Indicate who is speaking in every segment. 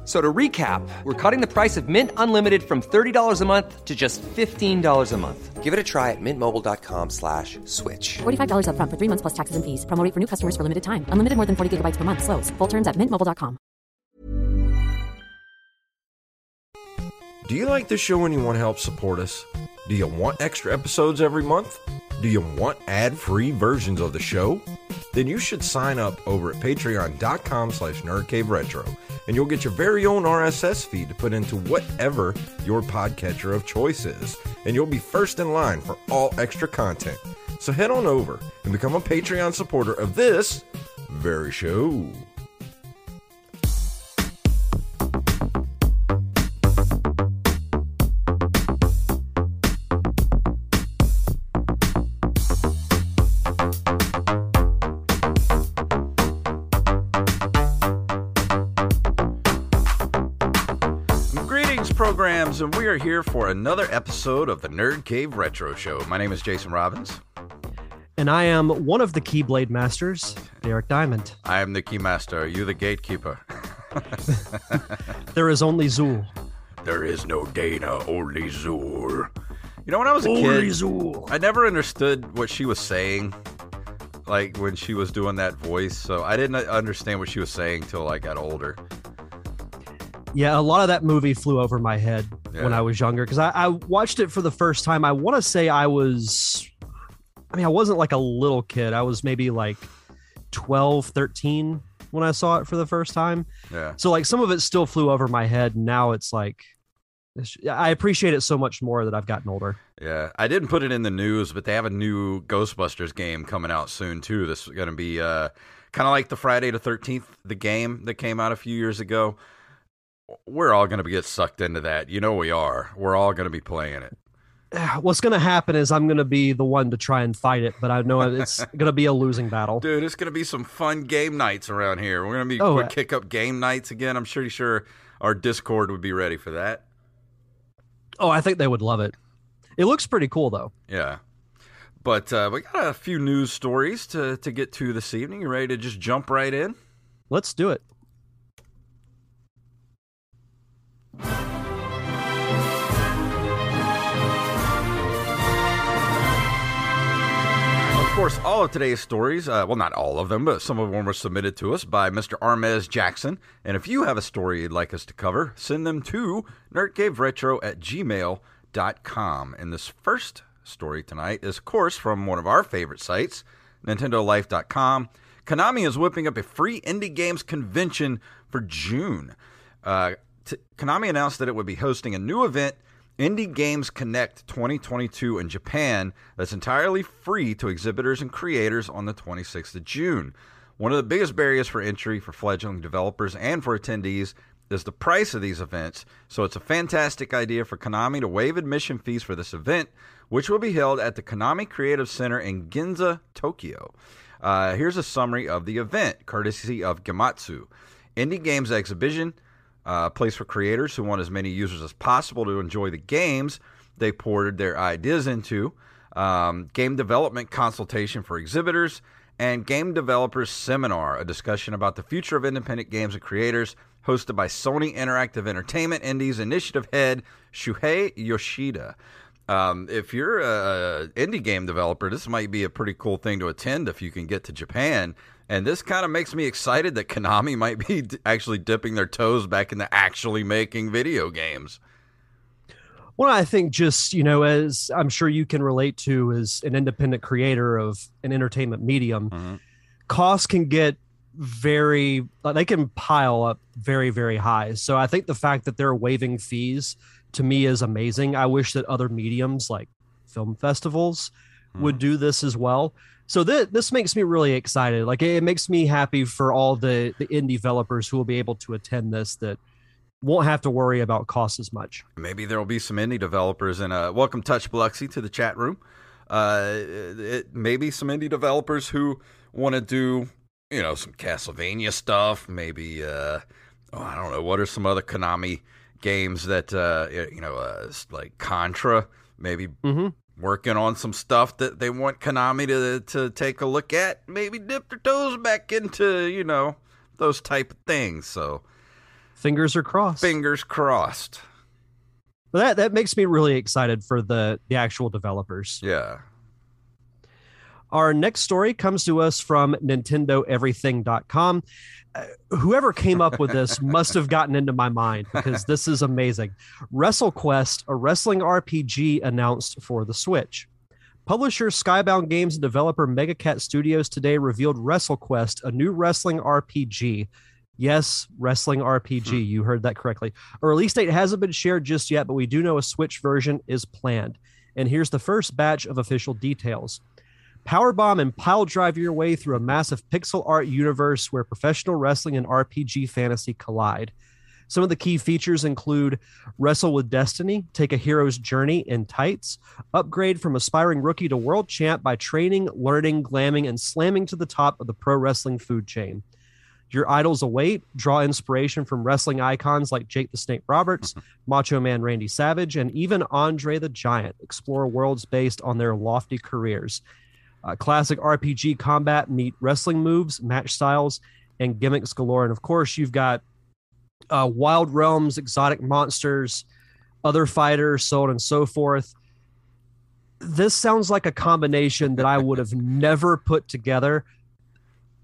Speaker 1: F- So to recap, we're cutting the price of Mint Unlimited from $30 a month to just $15 a month. Give it a try at mintmobile.com slash switch.
Speaker 2: $45 upfront for three months plus taxes and fees. Promo rate for new customers for limited time. Unlimited more than 40 gigabytes per month. Slows. Full terms at mintmobile.com.
Speaker 3: Do you like the show and you want to help support us? Do you want extra episodes every month? Do you want ad-free versions of the show? Then you should sign up over at patreon.com slash nerdcaveretro and you'll get your very own RSS feed to put into whatever your podcatcher of choice is. And you'll be first in line for all extra content. So head on over and become a Patreon supporter of this very show. Programs, and we are here for another episode of the Nerd Cave Retro Show. My name is Jason Robbins.
Speaker 4: And I am one of the Keyblade Masters, Derek Diamond.
Speaker 3: I am the Keymaster. Are you the gatekeeper?
Speaker 4: There is only Zuul.
Speaker 3: There is no Dana, only Zuul. You know, when I was a
Speaker 4: Only
Speaker 3: kid,
Speaker 4: Zuul.
Speaker 3: I never understood what she was saying, like when she was doing that voice. So I didn't understand what she was saying till I got older.
Speaker 4: Yeah, a lot of that movie flew over my head when I was younger because I, I watched it for the first time. I want to say I was, I mean, I wasn't like a little kid. I was maybe like 12, 13 when I saw it for the first time.
Speaker 3: Yeah.
Speaker 4: So, like, some of it still flew over my head. Now it's like, it's- I appreciate it so much more that I've gotten older.
Speaker 3: Yeah, I didn't put it in the news, but they have a new Ghostbusters game coming out soon too. This is going to be uh, kind of like the Friday the Thirteenth, the game that came out a few years ago. We're all going to get sucked into that. You know, we are. We're all going to be playing it.
Speaker 4: What's going to happen is I'm going to be the one to try and fight it, but I know it's going to be a losing battle.
Speaker 3: Dude, it's going to be some fun game nights around here. We're going to be
Speaker 4: Oh, uh,
Speaker 3: kick up game nights again. I'm pretty sure our Discord would be ready for that.
Speaker 4: Oh, I think they would love it. It looks pretty cool though.
Speaker 3: Yeah. But uh, we got a few news stories to, to get to this evening. You ready to just jump right in?
Speaker 4: Let's do it.
Speaker 3: Of course, all of today's stories, uh, well, not all of them, but some of them were submitted to us by Mr. Armez Jackson. And if you have a story you'd like us to cover, send them to nerdcaveretro at gmail.com. And this first story tonight is, of course, from one of our favorite sites, NintendoLife.com. Konami is whipping up a free indie games convention for June. Uh, Konami announced that it would be hosting a new event Indie Games Connect 2022 in Japan that's entirely free to exhibitors and creators on the 26th of June. One of the biggest barriers for entry for fledgling developers and for attendees is the price of these events, so it's a fantastic idea for Konami to waive admission fees for this event, which will be held at the Konami Creative Center in Ginza, Tokyo. Uh, here's a summary of the event, courtesy of Gematsu. Indie Games Exhibition, a place for creators who want as many users as possible to enjoy the games they ported their ideas into, um, game development consultation for exhibitors, and Game Developers Seminar, a discussion about the future of independent games and creators, hosted by Sony Interactive Entertainment Indies initiative head Shuhei Yoshida. Um, if you're a indie game developer, this might be a pretty cool thing to attend if you can get to Japan. And this kind of makes me excited that Konami might be actually dipping their toes back into actually making video games.
Speaker 4: Well, I think just, you know, as I'm sure you can relate to as an independent creator of an entertainment medium, mm-hmm. costs can get very, they can pile up very, very high. So I think the fact that they're waiving fees to me is amazing. I wish that other mediums like film festivals mm-hmm. would do this as well. So th- this makes me really excited. Like it makes me happy for all the, the indie developers who will be able to attend this that won't have to worry about costs as much.
Speaker 3: Maybe there will be some indie developers and uh, welcome Touch Biloxi to the chat room. Uh, it, maybe some indie developers who want to do you know some Castlevania stuff. Maybe uh, oh, I don't know what are some other Konami games that uh, you know uh, like Contra. Maybe mm-hmm. Working on some stuff that they want Konami to to take a look at. Maybe dip their toes back into you know those type of things. So
Speaker 4: Fingers are crossed.
Speaker 3: Fingers crossed.
Speaker 4: But that that makes me really excited for the the actual developers.
Speaker 3: Yeah.
Speaker 4: Our next story comes to us from NintendoEverything.com. Uh, whoever came up with this must have gotten into my mind because this is amazing. WrestleQuest, a wrestling RPG announced for the Switch. Publisher Skybound Games and developer Megacat Studios today revealed WrestleQuest, a new wrestling RPG Yes, wrestling RPG. Hmm. You heard that correctly. A release date hasn't been shared just yet, but we do know a Switch version is planned. And here's the first batch of official details. Powerbomb and pile drive your way through a massive pixel art universe where professional wrestling and RPG fantasy collide. Some of the key features include Wrestle with Destiny, take a hero's journey in tights, upgrade from aspiring rookie to world champ by training, learning, glamming, and slamming to the top of the pro wrestling food chain. Your idols await. Draw inspiration from wrestling icons like Jake the Snake Roberts, Macho Man Randy Savage, and even Andre the Giant. Explore worlds based on their lofty careers. Uh, classic RPG combat meet wrestling moves, match styles, and gimmicks galore. And of course, you've got uh, wild realms, exotic monsters, other fighters, so on and so forth. This sounds like a combination that I would have never put together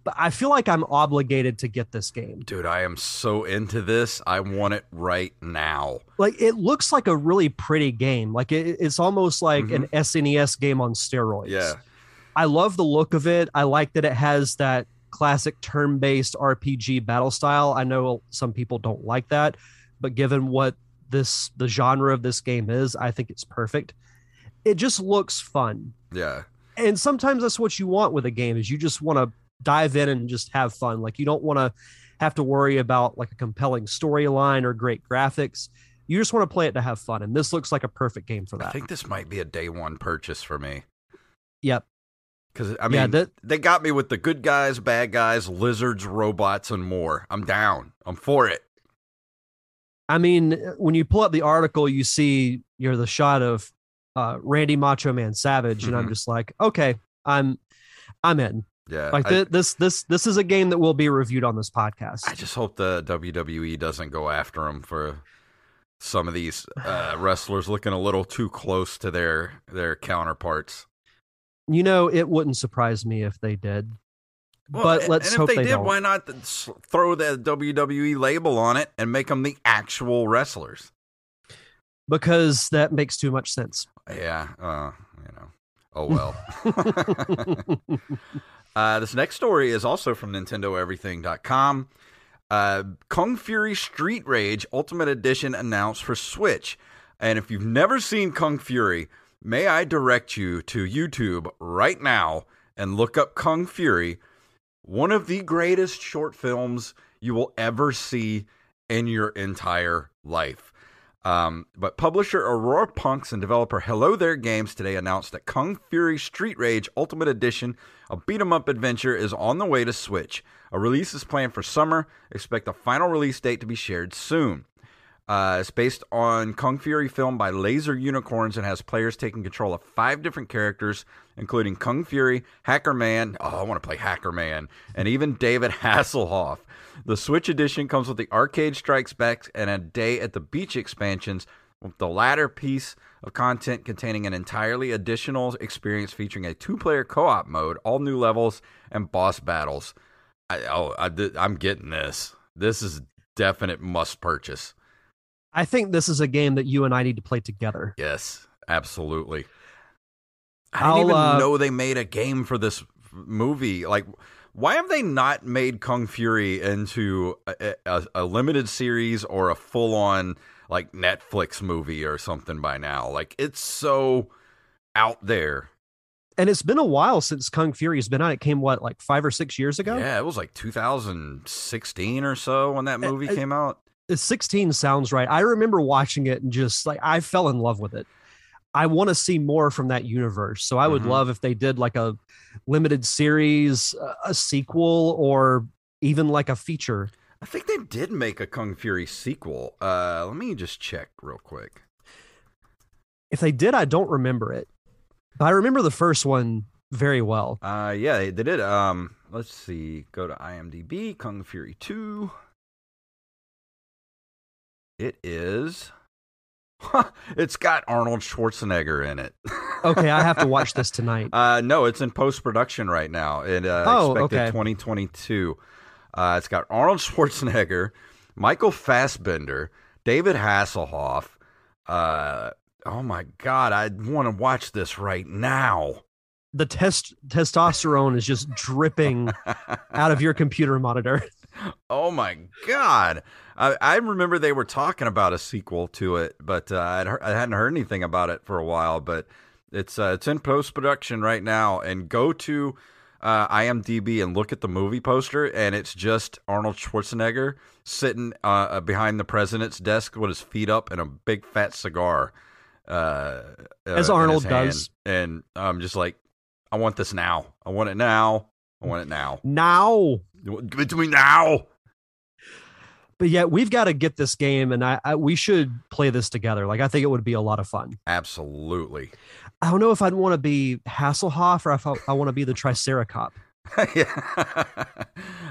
Speaker 4: but I feel like I'm obligated to get this game.
Speaker 3: Dude, I am so into this. I want it right now.
Speaker 4: Like it looks like a really pretty game. Like it, it's almost like mm-hmm. an SNES game on steroids.
Speaker 3: Yeah.
Speaker 4: I love the look of it. I like that it has that classic turn-based RPG battle style. I know some people don't like that, but given what this the genre of this game is, I think it's perfect. It just looks fun.
Speaker 3: Yeah.
Speaker 4: And sometimes that's what you want with a game is you just want to dive in and just have fun. Like you don't want to have to worry about like a compelling storyline or great graphics. You just want to play it to have fun, and this looks like a perfect game for that. I
Speaker 3: think this might be a day one purchase for me.
Speaker 4: Yep.
Speaker 3: Because I mean, yeah, that, they got me with the good guys, bad guys, lizards, robots, and more. I'm down. I'm for it.
Speaker 4: I mean, when you pull up the article, you see you're the shot of uh, Randy Macho Man Savage, mm-hmm. and I'm mm-hmm. just like, okay, I'm, I'm in.
Speaker 3: Yeah,
Speaker 4: like I, this this this is a game that will be reviewed on this podcast.
Speaker 3: I just hope the WWE doesn't go after him for some of these uh, wrestlers looking a little too close to their their counterparts.
Speaker 4: You know, it wouldn't surprise me if they did. Well, but let's
Speaker 3: and
Speaker 4: hope
Speaker 3: if they,
Speaker 4: they
Speaker 3: did,
Speaker 4: don't.
Speaker 3: why not throw the WWE label on it and make them the actual wrestlers?
Speaker 4: Because that makes too much sense.
Speaker 3: Yeah, uh, you know. Oh well. Uh, this next story is also from NintendoEverything.com. Uh, Kung Fury Street Rage Ultimate Edition announced for Switch. And if you've never seen Kung Fury, may I direct you to YouTube right now and look up Kung Fury, one of the greatest short films you will ever see in your entire life. Um, but publisher Aurora Punks and developer Hello There Games today announced that Kung Fury Street Rage Ultimate Edition, a beat 'em up adventure, is on the way to Switch. A release is planned for summer. Expect a final release date to be shared soon. Uh, it's based on Kung Fury film by Laser Unicorns and has players taking control of five different characters, including Kung Fury, Hacker Man. Oh, I want to play Hacker Man, and even David Hasselhoff. The Switch edition comes with the Arcade Strikes Back and a Day at the Beach expansions, with the latter piece of content containing an entirely additional experience featuring a two-player co-op mode, all new levels, and boss battles. I, oh, I, I'm getting this. This is definite must purchase.
Speaker 4: I think this is a game that you and I need to play together.
Speaker 3: Yes, absolutely. I
Speaker 4: I'll,
Speaker 3: didn't even
Speaker 4: uh,
Speaker 3: know they made a game for this movie. Like, why have they not made Kung Fury into a, a, a limited series or a full on like Netflix movie or something by now? Like, it's so out there.
Speaker 4: And it's been a while since Kung Fury has been out. It came what, like five or six years ago?
Speaker 3: Yeah, it was like 2016 or so when that movie
Speaker 4: uh,
Speaker 3: came out.
Speaker 4: It's 16 sounds right. I remember watching it and just like I fell in love with it. I want to see more from that universe. So I would
Speaker 3: Mhm.
Speaker 4: love if they did like a limited series, a- a sequel, or even like a feature.
Speaker 3: I think they did make a Kung Fury sequel. Uh, let me just check real quick.
Speaker 4: If they did, I don't remember it. But I remember the first one very well.
Speaker 3: Uh, yeah, they, they did. Um, let's see. Go to IMDb. Kung Fury Two. It is. it's got Arnold Schwarzenegger in it.
Speaker 4: Okay, I have to watch this tonight.
Speaker 3: Uh, no, it's in post production right now. It uh,
Speaker 4: Oh,
Speaker 3: expected
Speaker 4: okay.
Speaker 3: 2022. Uh, it's got Arnold Schwarzenegger, Michael Fassbender, David Hasselhoff. Uh, oh my God, I want to watch this right now.
Speaker 4: The test testosterone is just dripping out of your computer monitor.
Speaker 3: Oh my god! I, I remember they were talking about a sequel to it, but uh, I'd I hadn't heard anything about it for a while. But it's uh, it's in post production right now. And go to uh, IMDb and look at the movie poster, and it's just Arnold Schwarzenegger sitting uh, behind the president's desk with his feet up and a big fat cigar. Uh, uh,
Speaker 4: As Arnold does.
Speaker 3: and I'm just like, I want this now. I want it now. I want it now.
Speaker 4: Now,
Speaker 3: Give it to me now.
Speaker 4: But yeah, we've got to get this game, and I, I we should play this together. Like I think it would be a lot of fun.
Speaker 3: Absolutely.
Speaker 4: I don't know if I'd want to be Hasselhoff or if I, I want to be the Triceracop.
Speaker 3: yeah.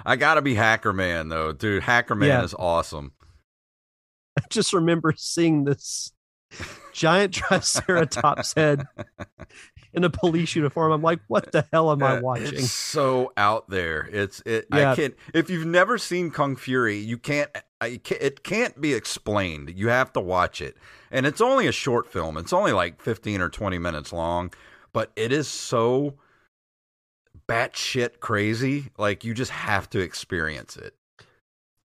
Speaker 3: I gotta be Hacker Man though, dude. Hacker Man
Speaker 4: Yeah.
Speaker 3: is awesome.
Speaker 4: I just remember seeing this giant Triceratops head in a police uniform. I'm like, what the hell am I
Speaker 3: Uh,
Speaker 4: watching?
Speaker 3: It's so out there. It's it.
Speaker 4: Yeah.
Speaker 3: I can't. If you've never seen Kung Fury, you can't. I can't, it can't be explained. You have to watch it, and it's only a short film. It's only like fifteen or twenty minutes long, but it is so batshit crazy. Like you just have to experience it.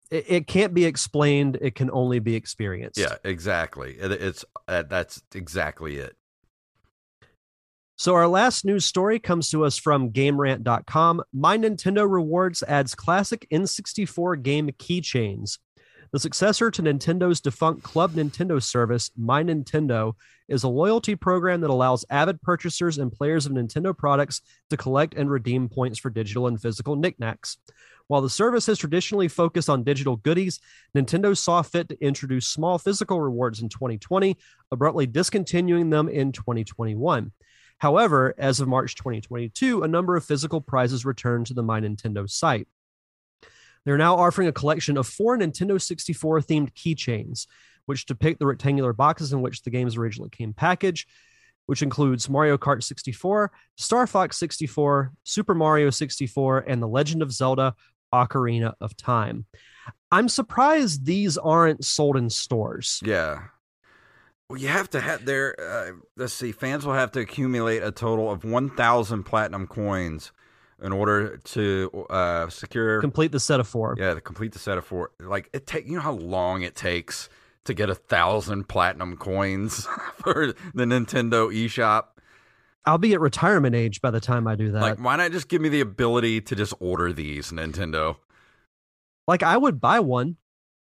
Speaker 4: It, it can't be explained. It can only be experienced.
Speaker 3: Yeah, exactly. It, it's uh, that's exactly it.
Speaker 4: So our last news story comes to us from GameRant.com. My Nintendo Rewards adds classic N64 game keychains. The successor to Nintendo's defunct Club Nintendo service, My Nintendo, is a loyalty program that allows avid purchasers and players of Nintendo products to collect and redeem points for digital and physical knickknacks. While the service has traditionally focused on digital goodies, Nintendo saw fit to introduce small physical rewards in 2020, abruptly discontinuing them in 2021. However, as of March 2022, a number of physical prizes returned to the My Nintendo site. They're now offering a collection of four Nintendo 64 themed keychains, which depict the rectangular boxes in which the games originally came packaged, which includes Mario Kart 64, Star Fox 64, Super Mario 64, and The Legend of Zelda Ocarina of Time. I'm surprised these aren't sold in stores.
Speaker 3: Yeah. Well, you have to have there. Uh, let's see. Fans will have to accumulate a total of one thousand platinum coins in order to uh, secure.
Speaker 4: Complete the set of four.
Speaker 3: yeah, to complete the set of four. Like it take. You know how long it takes to get a thousand platinum coins for the Nintendo eShop.
Speaker 4: I'll be at retirement age by the time I do that.
Speaker 3: Like, why not just give me the ability to just order these, Nintendo?
Speaker 4: like I would buy one.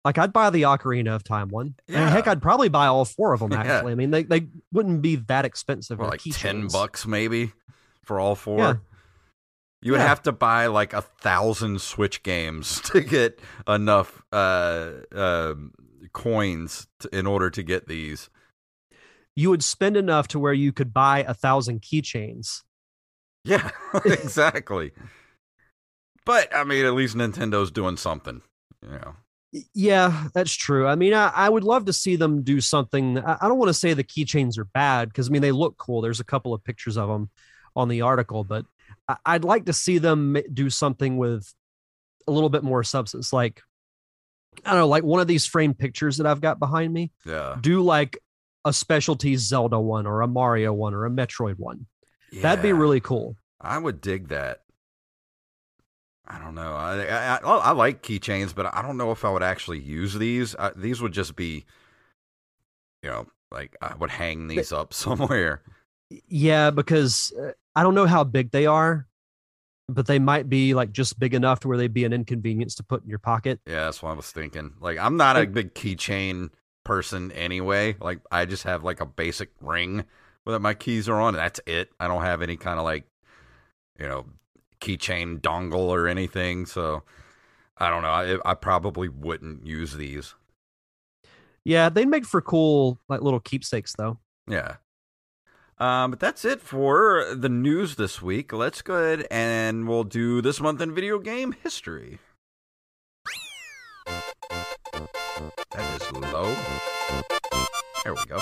Speaker 4: Like I'd buy the Ocarina of Time one. And heck, I'd probably buy all four of them.
Speaker 3: Yeah.
Speaker 4: Actually, I mean they, they wouldn't be that expensive. They're
Speaker 3: like ten bucks, maybe for all four.
Speaker 4: Yeah.
Speaker 3: You would
Speaker 4: Yeah.
Speaker 3: have to buy like a thousand Switch games to get enough uh, um coins to, in order to get these.
Speaker 4: You would spend enough to where you could buy a thousand keychains.
Speaker 3: Yeah, exactly. but I mean, at least Nintendo's doing something. You know.
Speaker 4: Yeah, that's true. I mean, I, I would love to see them do something. I, I don't want to say the keychains are bad because I mean they look cool. There's a couple of pictures of them on the article, but I, I'd like to see them do something with a little bit more substance. Like I don't know, like one of these framed pictures that I've got behind me.
Speaker 3: Yeah.
Speaker 4: Do like a specialty Zelda one or a Mario one or a Metroid one. That'd be really cool.
Speaker 3: I would dig that. I don't know. I I, I, I like keychains, but I don't know if I would actually use these. I, these would just be, you know, like I would hang these up somewhere.
Speaker 4: Yeah, because uh, I don't know how big they are, but they might be like just big enough to where they'd be an inconvenience to put in your pocket.
Speaker 3: Yeah, that's what I was thinking. Like I'm not a big keychain person anyway. Like I just have like a basic ring that my keys are on, and that's it. I don't have any kind of like, you know, keychain dongle or anything. So I don't know. I, I probably wouldn't use these.
Speaker 4: Yeah, they'd make for cool like little keepsakes though.
Speaker 3: Yeah. Um, but that's it for the news this week. Let's go ahead and we'll do this month in video game history. That is low. There we go.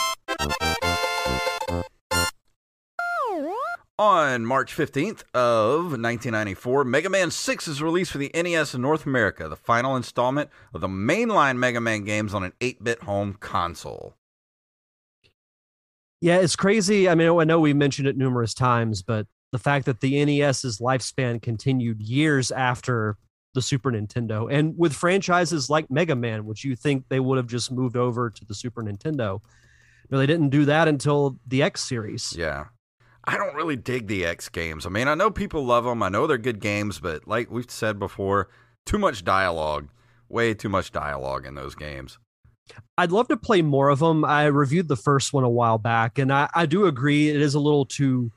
Speaker 3: On March 15th of 1994, Mega Man 6 is released for the NES in North America, the final installment of the mainline Mega Man games on an 8-bit home console.
Speaker 4: Yeah, it's crazy. I mean, I know we mentioned it numerous times, but the fact that the NES's lifespan continued years after the Super Nintendo, and with franchises like Mega Man, which you think they would have just moved over to the Super Nintendo, no, they didn't do that until the X series.
Speaker 3: Yeah. I don't really dig the X games. I mean, I know people love them. I know they're good games, but like we've said before, too much dialogue. Way too much dialogue in those games.
Speaker 4: I'd love to play more of them. I reviewed the first one a while back, and I, I do agree it is a little too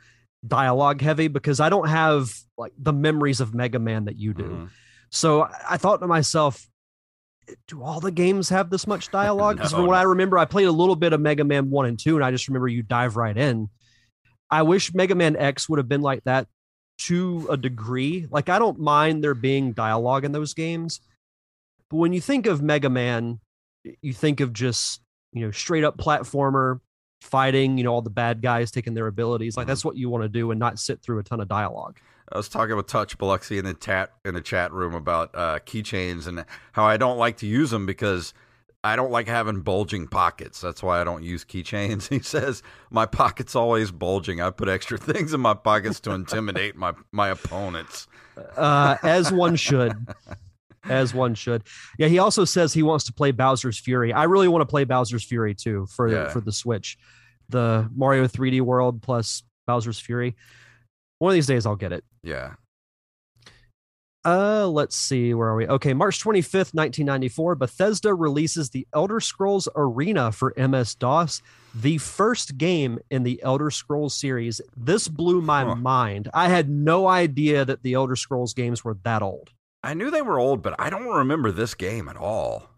Speaker 4: dialogue heavy because I don't have like the memories of Mega Man that you do.
Speaker 3: Mhm.
Speaker 4: So I I thought to myself, do all the games have this much dialogue? Because
Speaker 3: No,
Speaker 4: from what
Speaker 3: no.
Speaker 4: I remember, I played a little bit of Mega Man 1 and 2, and I just remember you dive right in. I wish Mega Man X would have been like that to a degree. Like, I don't mind there being dialogue in those games. But when you think of Mega Man, you think of just, you know, straight up platformer fighting, you know, all the bad guys taking their abilities. Like, that's what you want to do and not sit through a ton of dialogue.
Speaker 3: I was talking with Touch Biloxi in the chat in the chat room about uh, keychains and how I don't like to use them because I don't like having bulging pockets. That's why I don't use keychains. He says my pocket's always bulging. I put extra things in my pockets to intimidate my my opponents.
Speaker 4: uh, as one should. As one should. Yeah, he also says he wants to play Bowser's Fury. I really want to play Bowser's Fury too for
Speaker 3: Yeah.
Speaker 4: for the Switch. The Mario 3D World plus Bowser's Fury. One of these days I'll get it.
Speaker 3: Yeah.
Speaker 4: Uh, let's see, where are we? Okay, March 25th, 1994, Bethesda releases the Elder Scrolls Arena for MS DOS, the first game in the Elder Scrolls series. This blew my
Speaker 3: Huh.
Speaker 4: mind. I had no idea that the Elder Scrolls games were that old.
Speaker 3: I knew they were old, but I don't remember this game at all.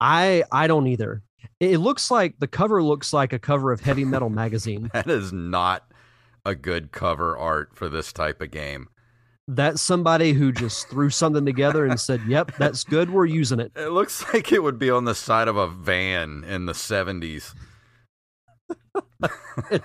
Speaker 4: I I don't either. It it looks like the cover looks like a cover of Heavy Metal magazine.
Speaker 3: That is not a good cover art for this type of game.
Speaker 4: That's somebody who just threw something together and said, "Yep, that's good. We're using it."
Speaker 3: It looks like it would be on the side of a van in the 70s.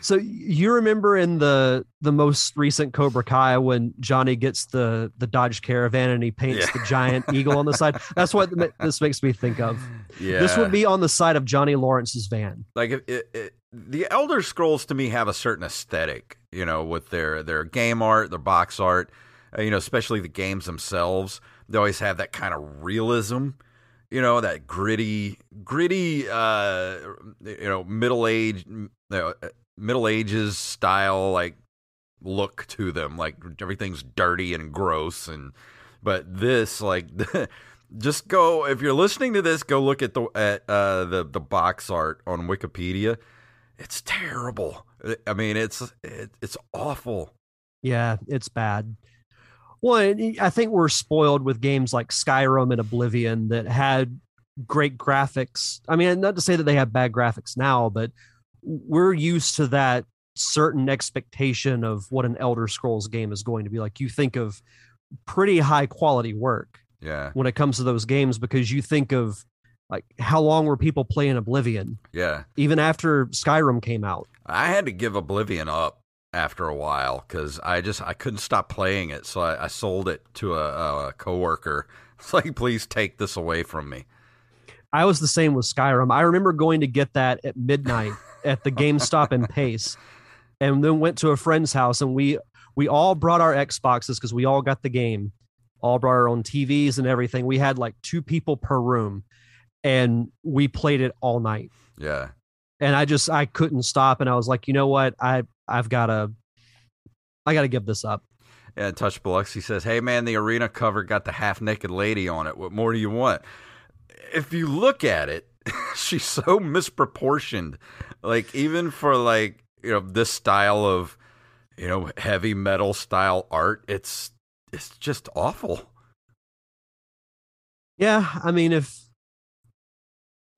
Speaker 4: So you remember in the the most recent Cobra Kai when Johnny gets the the Dodge Caravan and he paints
Speaker 3: Yeah.
Speaker 4: the giant eagle on the side? That's what this makes me think of.
Speaker 3: Yeah.
Speaker 4: This would be on the side of Johnny Lawrence's van.
Speaker 3: like it, it, it, the Elder Scrolls to me have a certain aesthetic, you know, with their their game art, their box art, uh, you know, especially the games themselves. They always have that kind of realism, you know, that gritty, gritty, uh, you know, middle age, you know, uh, middle ages style, like look to them. Like everything's dirty and gross, and but this, like. Just go if you're listening to this. Go look at the at uh, the the box art on Wikipedia. It's terrible. I mean, it's it, it's awful.
Speaker 4: Yeah, it's bad. Well, I think we're spoiled with games like Skyrim and Oblivion that had great graphics. I mean, not to say that they have bad graphics now, but we're used to that certain expectation of what an Elder Scrolls game is going to be like. You think of pretty high quality work
Speaker 3: Yeah.
Speaker 4: when it comes to those games because you think of like how long were people playing Oblivion
Speaker 3: Yeah.
Speaker 4: even after Skyrim came out.
Speaker 3: I had to give Oblivion up after a while because I just I couldn't stop playing it, so I, I sold it to a, a coworker. It's like, please take this away from me.
Speaker 4: I was the same with Skyrim. I remember going to get that at midnight at the GameStop in Pace, and then went to a friend's house, and we we all brought our Xboxes because we all got the game, all brought our own TVs and everything. We had like two people per room, and we played it all night.
Speaker 3: Yeah,
Speaker 4: And I just I couldn't stop, and I was like, you know what, I I've got to, I got to give this up.
Speaker 3: yeah. Touch Biloxi says, "Hey man, the arena cover got the half naked lady on it. What more do you want?" If you look at it, she's so misproportioned. Like even for like you know this style of you know heavy metal style art, it's it's just awful.
Speaker 4: Yeah, I mean, if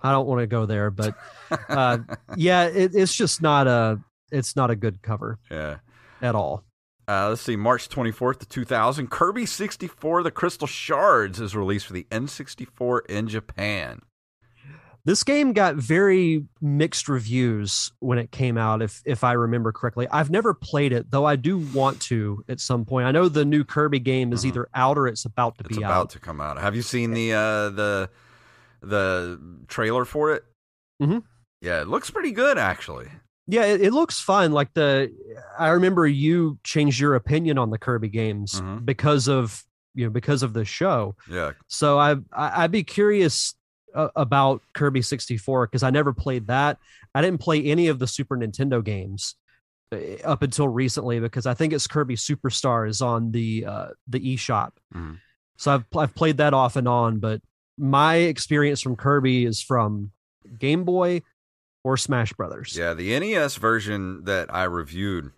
Speaker 4: I don't want to go there, but uh, yeah, it, it's just not a it's not a good cover
Speaker 3: Yeah.
Speaker 4: at all.
Speaker 3: Uh, let's see, March 24th to 2000, Kirby 64 The Crystal Shards is released for the N64 in Japan.
Speaker 4: This game got very mixed reviews when it came out, if if I remember correctly. I've never played it, though I do want to at some point. I know the new Kirby game is
Speaker 3: Mhm.
Speaker 4: either out or it's about to
Speaker 3: It's
Speaker 4: be
Speaker 3: about
Speaker 4: out.
Speaker 3: to come out. Have you seen the uh, the the trailer for it?
Speaker 4: Mhm.
Speaker 3: Yeah, it looks pretty good actually.
Speaker 4: Yeah, it, it looks fun. Like the I remember you changed your opinion on the Kirby games
Speaker 3: Mhm.
Speaker 4: because of you know because of the show.
Speaker 3: Yeah,
Speaker 4: So I, I I'd be curious uh, about Kirby 64 because I never played that. I didn't play any of the Super Nintendo games uh, up until recently because I think it's Kirby Superstar is on the uh, the eShop.
Speaker 3: Mhm.
Speaker 4: So I've I've played that off and on, but my experience from Kirby is from Game Boy or Smash Brothers.
Speaker 3: yeah. The NES version that I reviewed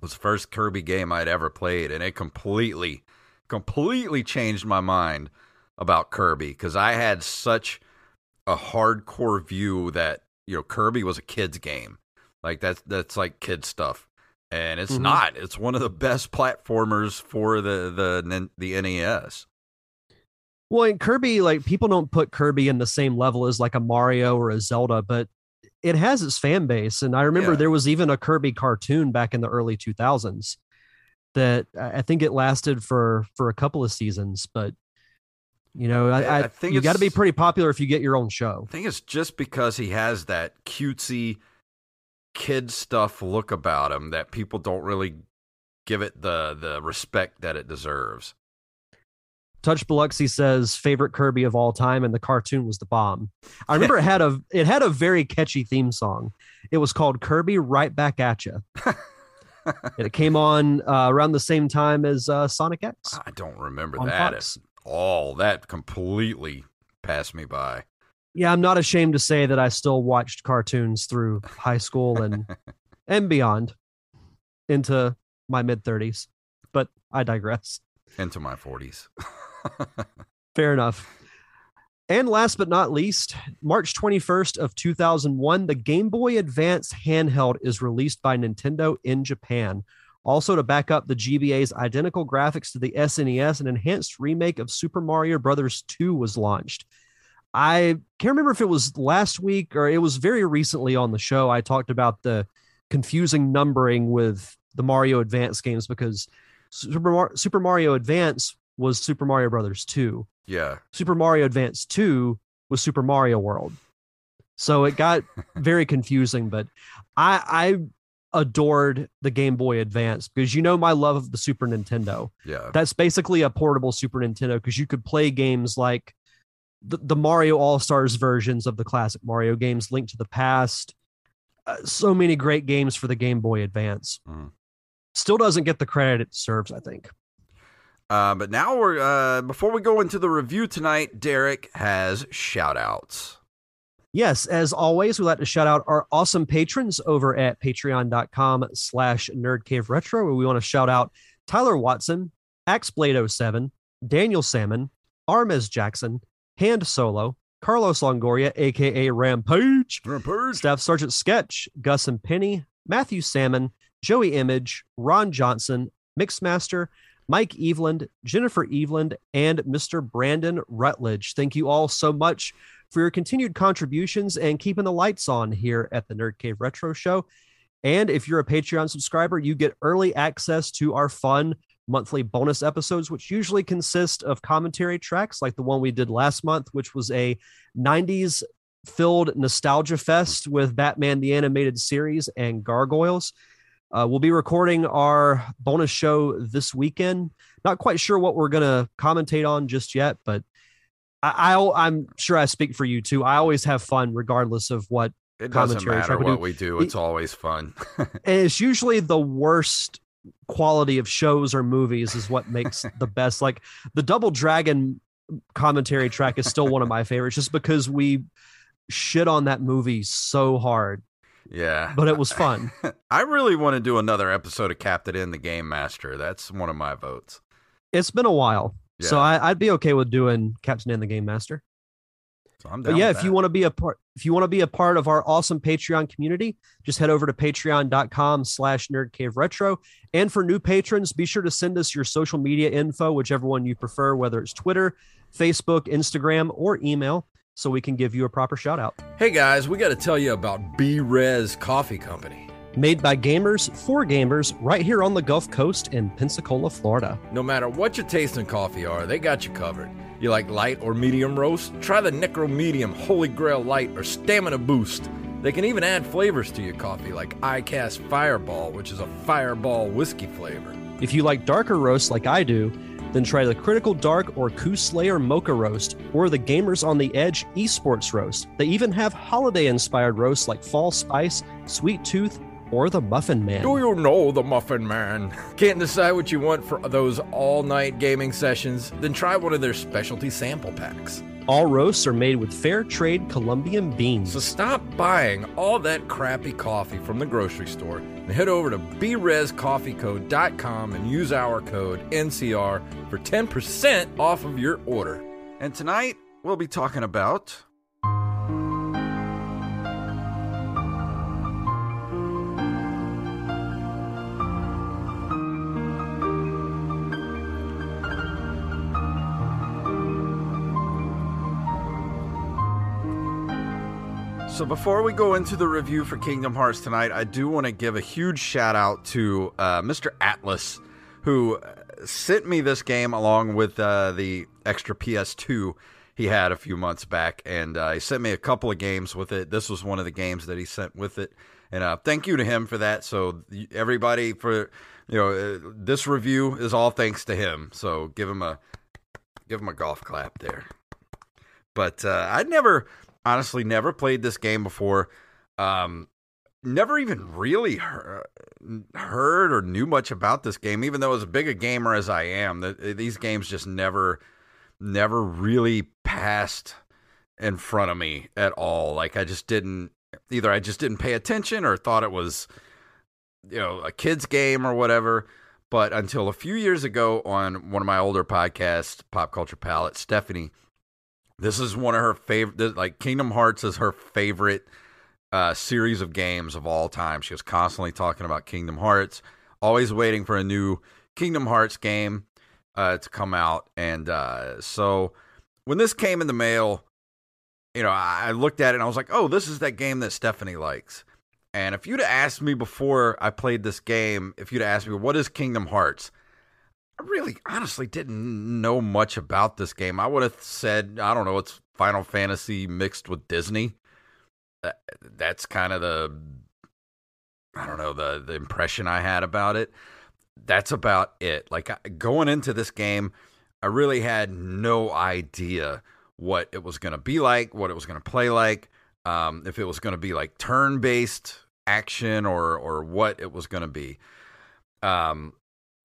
Speaker 3: was the first Kirby game I'd ever played, and it completely, completely changed my mind about Kirby because I had such a hardcore view that you know Kirby was a kids game, like that's that's like kid stuff, and it's
Speaker 4: Mhm.
Speaker 3: not. It's one of the best platformers for the the the NES.
Speaker 4: Well, in Kirby, like people don't put Kirby in the same level as like a Mario or a Zelda, but it has its fan base. And I remember
Speaker 3: Yeah.
Speaker 4: there was even a Kirby cartoon back in the early 2000s that I I think it lasted for for a couple of seasons. But you know, I,
Speaker 3: I
Speaker 4: I,
Speaker 3: think
Speaker 4: you got to be pretty popular if you get your own show.
Speaker 3: I think it's just because he has that cutesy kid stuff look about him that people don't really give it the the respect that it deserves.
Speaker 4: Touch Biloxi says favorite Kirby of all time, and the cartoon was the bomb. I remember it had a it had a very catchy theme song. It was called Kirby Right Back at You. it came on uh, around the same time as uh, Sonic X
Speaker 3: I don't remember that
Speaker 4: Fox.
Speaker 3: at all. That completely passed me by.
Speaker 4: Yeah, I'm not ashamed to say that I still watched cartoons through high school and and beyond into my mid 30s. But I digress.
Speaker 3: Into my forties.
Speaker 4: Fair enough. And last but not least, March 21st of 2001, the Game Boy Advance handheld is released by Nintendo in Japan. Also, to back up the GBA's identical graphics to the SNES, an enhanced remake of Super Mario Brothers 2 was launched. I can't remember if it was last week or it was very recently on the show. I talked about the confusing numbering with the Mario Advance games because Super, Mario Advance was Super Mario Brothers 2.
Speaker 3: yeah.
Speaker 4: Super Mario Advance 2 was Super Mario World. So it got very confusing, but I I adored the Game Boy Advance because you know my love of the Super Nintendo.
Speaker 3: Yeah.
Speaker 4: That's basically a portable Super Nintendo because you could play games like the, the Mario All Stars versions of the classic Mario games, Link to the Past. Uh, so many great games for the Game Boy Advance.
Speaker 3: Mhm.
Speaker 4: Still doesn't get the credit it deserves, I think.
Speaker 3: Uh, but now we're uh, before we go into the review tonight, Derek has shout outs.
Speaker 4: Yes, as always, we like to shout out our awesome patrons over at patreon.com slash nerdcaveretro, where we want to shout out Tyler Watson, Axeblade 07, Daniel Salmon, Armez Jackson, Hand Solo, Carlos Longoria, aka Rampage,
Speaker 3: Rampage.
Speaker 4: Staff Sergeant Sketch, Gus and Penny, Matthew Salmon, Joey Image, Ron Johnson, Mixmaster, Mike Eveland, Jennifer Eveland, and Mr. Brandon Rutledge. Thank you all so much for your continued contributions and keeping the lights on here at the Nerd Cave Retro Show. And if you're a Patreon subscriber, you get early access to our fun monthly bonus episodes, which usually consist of commentary tracks like the one we did last month, which was a 90s filled nostalgia fest with Batman the Animated Series and Gargoyles. Uh, we'll be recording our bonus show this weekend. Not quite sure what we're going to commentate on just yet, but I, I, I'm sure I speak for you too. I always have fun regardless of what
Speaker 3: It doesn't
Speaker 4: commentary
Speaker 3: matter what
Speaker 4: do.
Speaker 3: we do. It's always fun.
Speaker 4: and it's usually the worst quality of shows or movies is what makes the best like the double dragon commentary track is still one of my favorites just because we shit on that movie so hard
Speaker 3: yeah.
Speaker 4: but it was fun
Speaker 3: I really want to do another episode of Captain N the Game Master. That's one of my votes.
Speaker 4: it's been a while so
Speaker 3: Yeah.
Speaker 4: I, i'd be okay with doing captain N the game master
Speaker 3: So I'm down
Speaker 4: but yeah if you want to be a part if you want to be a part of our awesome patreon community just head over to patreon.com slash nerd cave retro and for new patrons be sure to send us your social media info whichever one you prefer whether it's twitter facebook instagram or email so we can give you a proper shout out
Speaker 5: Hey guys, we got to tell you about Brez Coffee Company.
Speaker 4: made by gamers for gamers right here on the gulf coast in pensacola florida
Speaker 5: No matter what your taste in coffee are, they got you covered. You like light or medium roast? Try the Necro Medium Holy Grail Light or Stamina Boost. They can even add flavors to your coffee like iCast Fireball, which is a fireball whiskey flavor.
Speaker 4: If you like darker roasts like I do, then try the Critical Dark or Coup Slayer Mocha Roast or the Gamers on the Edge Esports Roast. They even have holiday inspired roasts like Fall Spice, Sweet Tooth, or the Muffin Man.
Speaker 5: Do you know the Muffin Man? Can't decide what you want for those all night gaming sessions? Then try one of their specialty sample packs.
Speaker 4: All roasts are made with fair trade Colombian beans.
Speaker 5: So stop buying all that crappy coffee from the grocery store and head over to brezcoffeeco.com and use our code NCR for 10% off of your order.
Speaker 3: And tonight we'll be talking about So before we go into the review for Kingdom Hearts tonight, I do want to give a huge shout out to uh, Mr. Atlas, who uh, sent me this game along with uh, the extra PS2 he had a few months back, and uh, he sent me a couple of games with it. This was one of the games that he sent with it, and uh, thank you to him for that. So everybody for you know uh, this review is all thanks to him. So give him a give him a golf clap there. But I'd never, honestly, never played this game before. Um, never even really heard, heard or knew much about this game, even though as big a gamer as I am. The, these games just never, never really passed in front of me at all. Like I just didn't either. I just didn't pay attention or thought it was, you know, a kid's game or whatever. But until a few years ago on one of my older podcasts, Pop Culture Palette, Stephanie, this is one of her favorite. Like Kingdom Hearts is her favorite uh, series of games of all time. She was constantly talking about Kingdom Hearts, always waiting for a new Kingdom Hearts game uh, to come out. And uh, so when this came in the mail, you know, I looked at it and I was like, oh, this is that game that Stephanie likes. And if you'd asked me before I played this game, if you'd asked me, what is Kingdom Hearts? I really honestly didn't know much about this game. I would have said, I don't know, it's Final Fantasy mixed with Disney. That, that's kind of the I don't know, the the impression I had about it. That's about it. Like going into this game, I really had no idea what it was going to be like, what it was going to play like, um, if it was going to be like turn-based action or or what it was going to be. Um,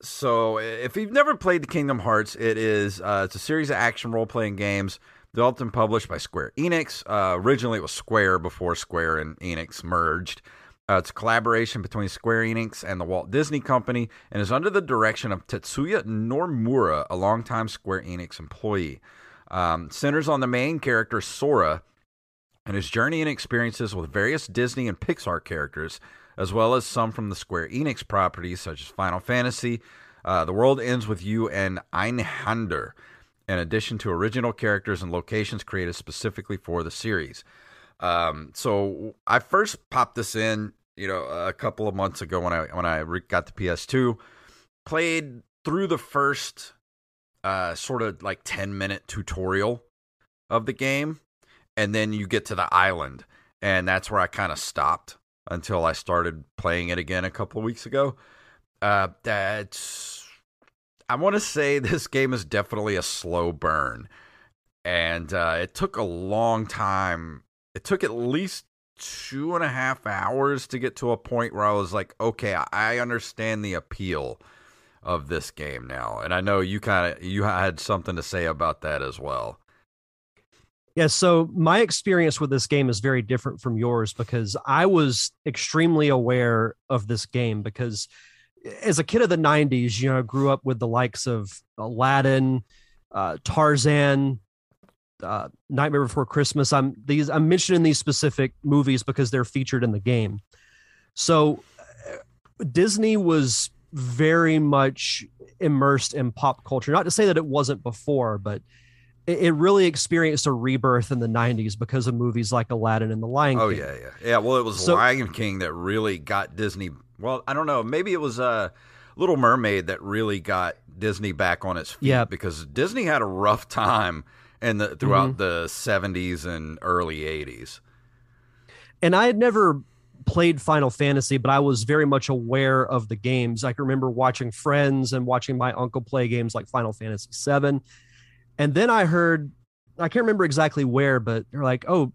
Speaker 3: so if you've never played the Kingdom Hearts, it is uh, it's a series of action role playing games developed and published by Square Enix. Uh, originally, it was Square before Square and Enix merged. Uh, it's a collaboration between Square Enix and the Walt Disney Company and is under the direction of Tetsuya Nomura, a longtime Square Enix employee. Um, centers on the main character, Sora, and his journey and experiences with various Disney and Pixar characters, as well as some from the Square Enix properties such as Final Fantasy, uh, The World Ends With You, and Einhander, in addition to original characters and locations created specifically for the series. Um, so I first popped this in you know, a couple of months ago when I when I got the PS2, played through the first uh, sort of like 10 minute tutorial of the game, and then you get to the island, and that's where I kind of stopped until I started playing it again a couple of weeks ago. Uh, that's I want to say this game is definitely a slow burn, and uh, it took a long time. It took at least two and a half hours to get to a point where I was like, okay, I understand the appeal of this game now. And I know you kind of you had something to say about that as well.
Speaker 4: Yeah, so my experience with this game is very different from yours because I was extremely aware of this game because as a kid of the 90s, you know, I grew up with the likes of Aladdin, uh, Tarzan, uh, Nightmare Before Christmas. I'm these I'm mentioning these specific movies because they're featured in the game. So uh, Disney was very much immersed in pop culture. Not to say that it wasn't before, but it, really experienced a rebirth in the 90s because of movies like Aladdin and The Lion
Speaker 3: oh,
Speaker 4: King.
Speaker 3: Oh yeah, yeah. Yeah, well it was so, Lion King that really got Disney well, I don't know, maybe it was uh Little Mermaid that really got Disney back on its feet
Speaker 4: yeah.
Speaker 3: because Disney had a rough time and the, throughout mm-hmm. the 70s and early 80s.
Speaker 4: And I had never played Final Fantasy, but I was very much aware of the games. I can remember watching friends and watching my uncle play games like Final Fantasy 7. And then I heard, I can't remember exactly where, but they're like, oh,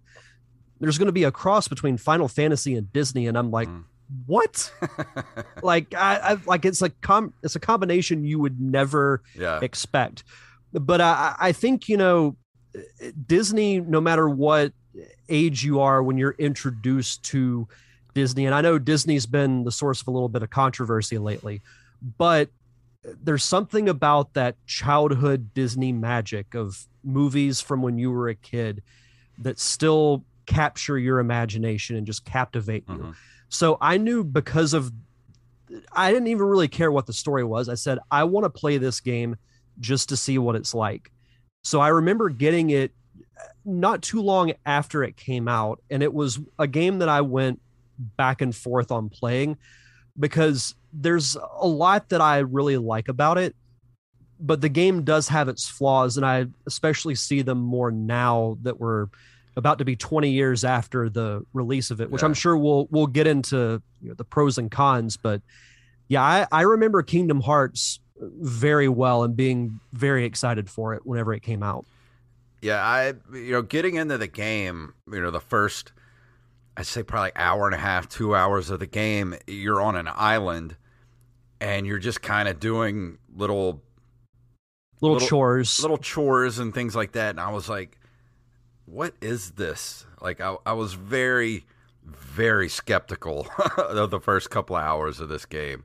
Speaker 4: there's going to be a cross between Final Fantasy and Disney. And I'm like, mm. what? like, I, I, like it's a com, it's a combination you would never
Speaker 3: yeah.
Speaker 4: expect but I, I think you know Disney, no matter what age you are when you're introduced to Disney, and I know Disney's been the source of a little bit of controversy lately, but there's something about that childhood Disney magic of movies from when you were a kid that still capture your imagination and just captivate you. Mm-hmm. So I knew because of I didn't even really care what the story was. I said I want to play this game just to see what it's like. So I remember getting it not too long after it came out, and it was a game that I went back and forth on playing because there's a lot that I really like about it, but the game does have its flaws, and I especially see them more now that we're about to be 20 years after the release of it, which yeah. I'm sure we'll we'll get into you know, the pros and cons. But yeah, I, I remember Kingdom Hearts very well and being very excited for it whenever it came out.
Speaker 3: Yeah, I you know getting into the game, you know the first I'd say probably hour and a half, two hours of the game, you're on an island and you're just kind of doing little,
Speaker 4: little little chores,
Speaker 3: little chores and things like that. And I was like, what is this? Like I, I was very, very skeptical of the first couple of hours of this game.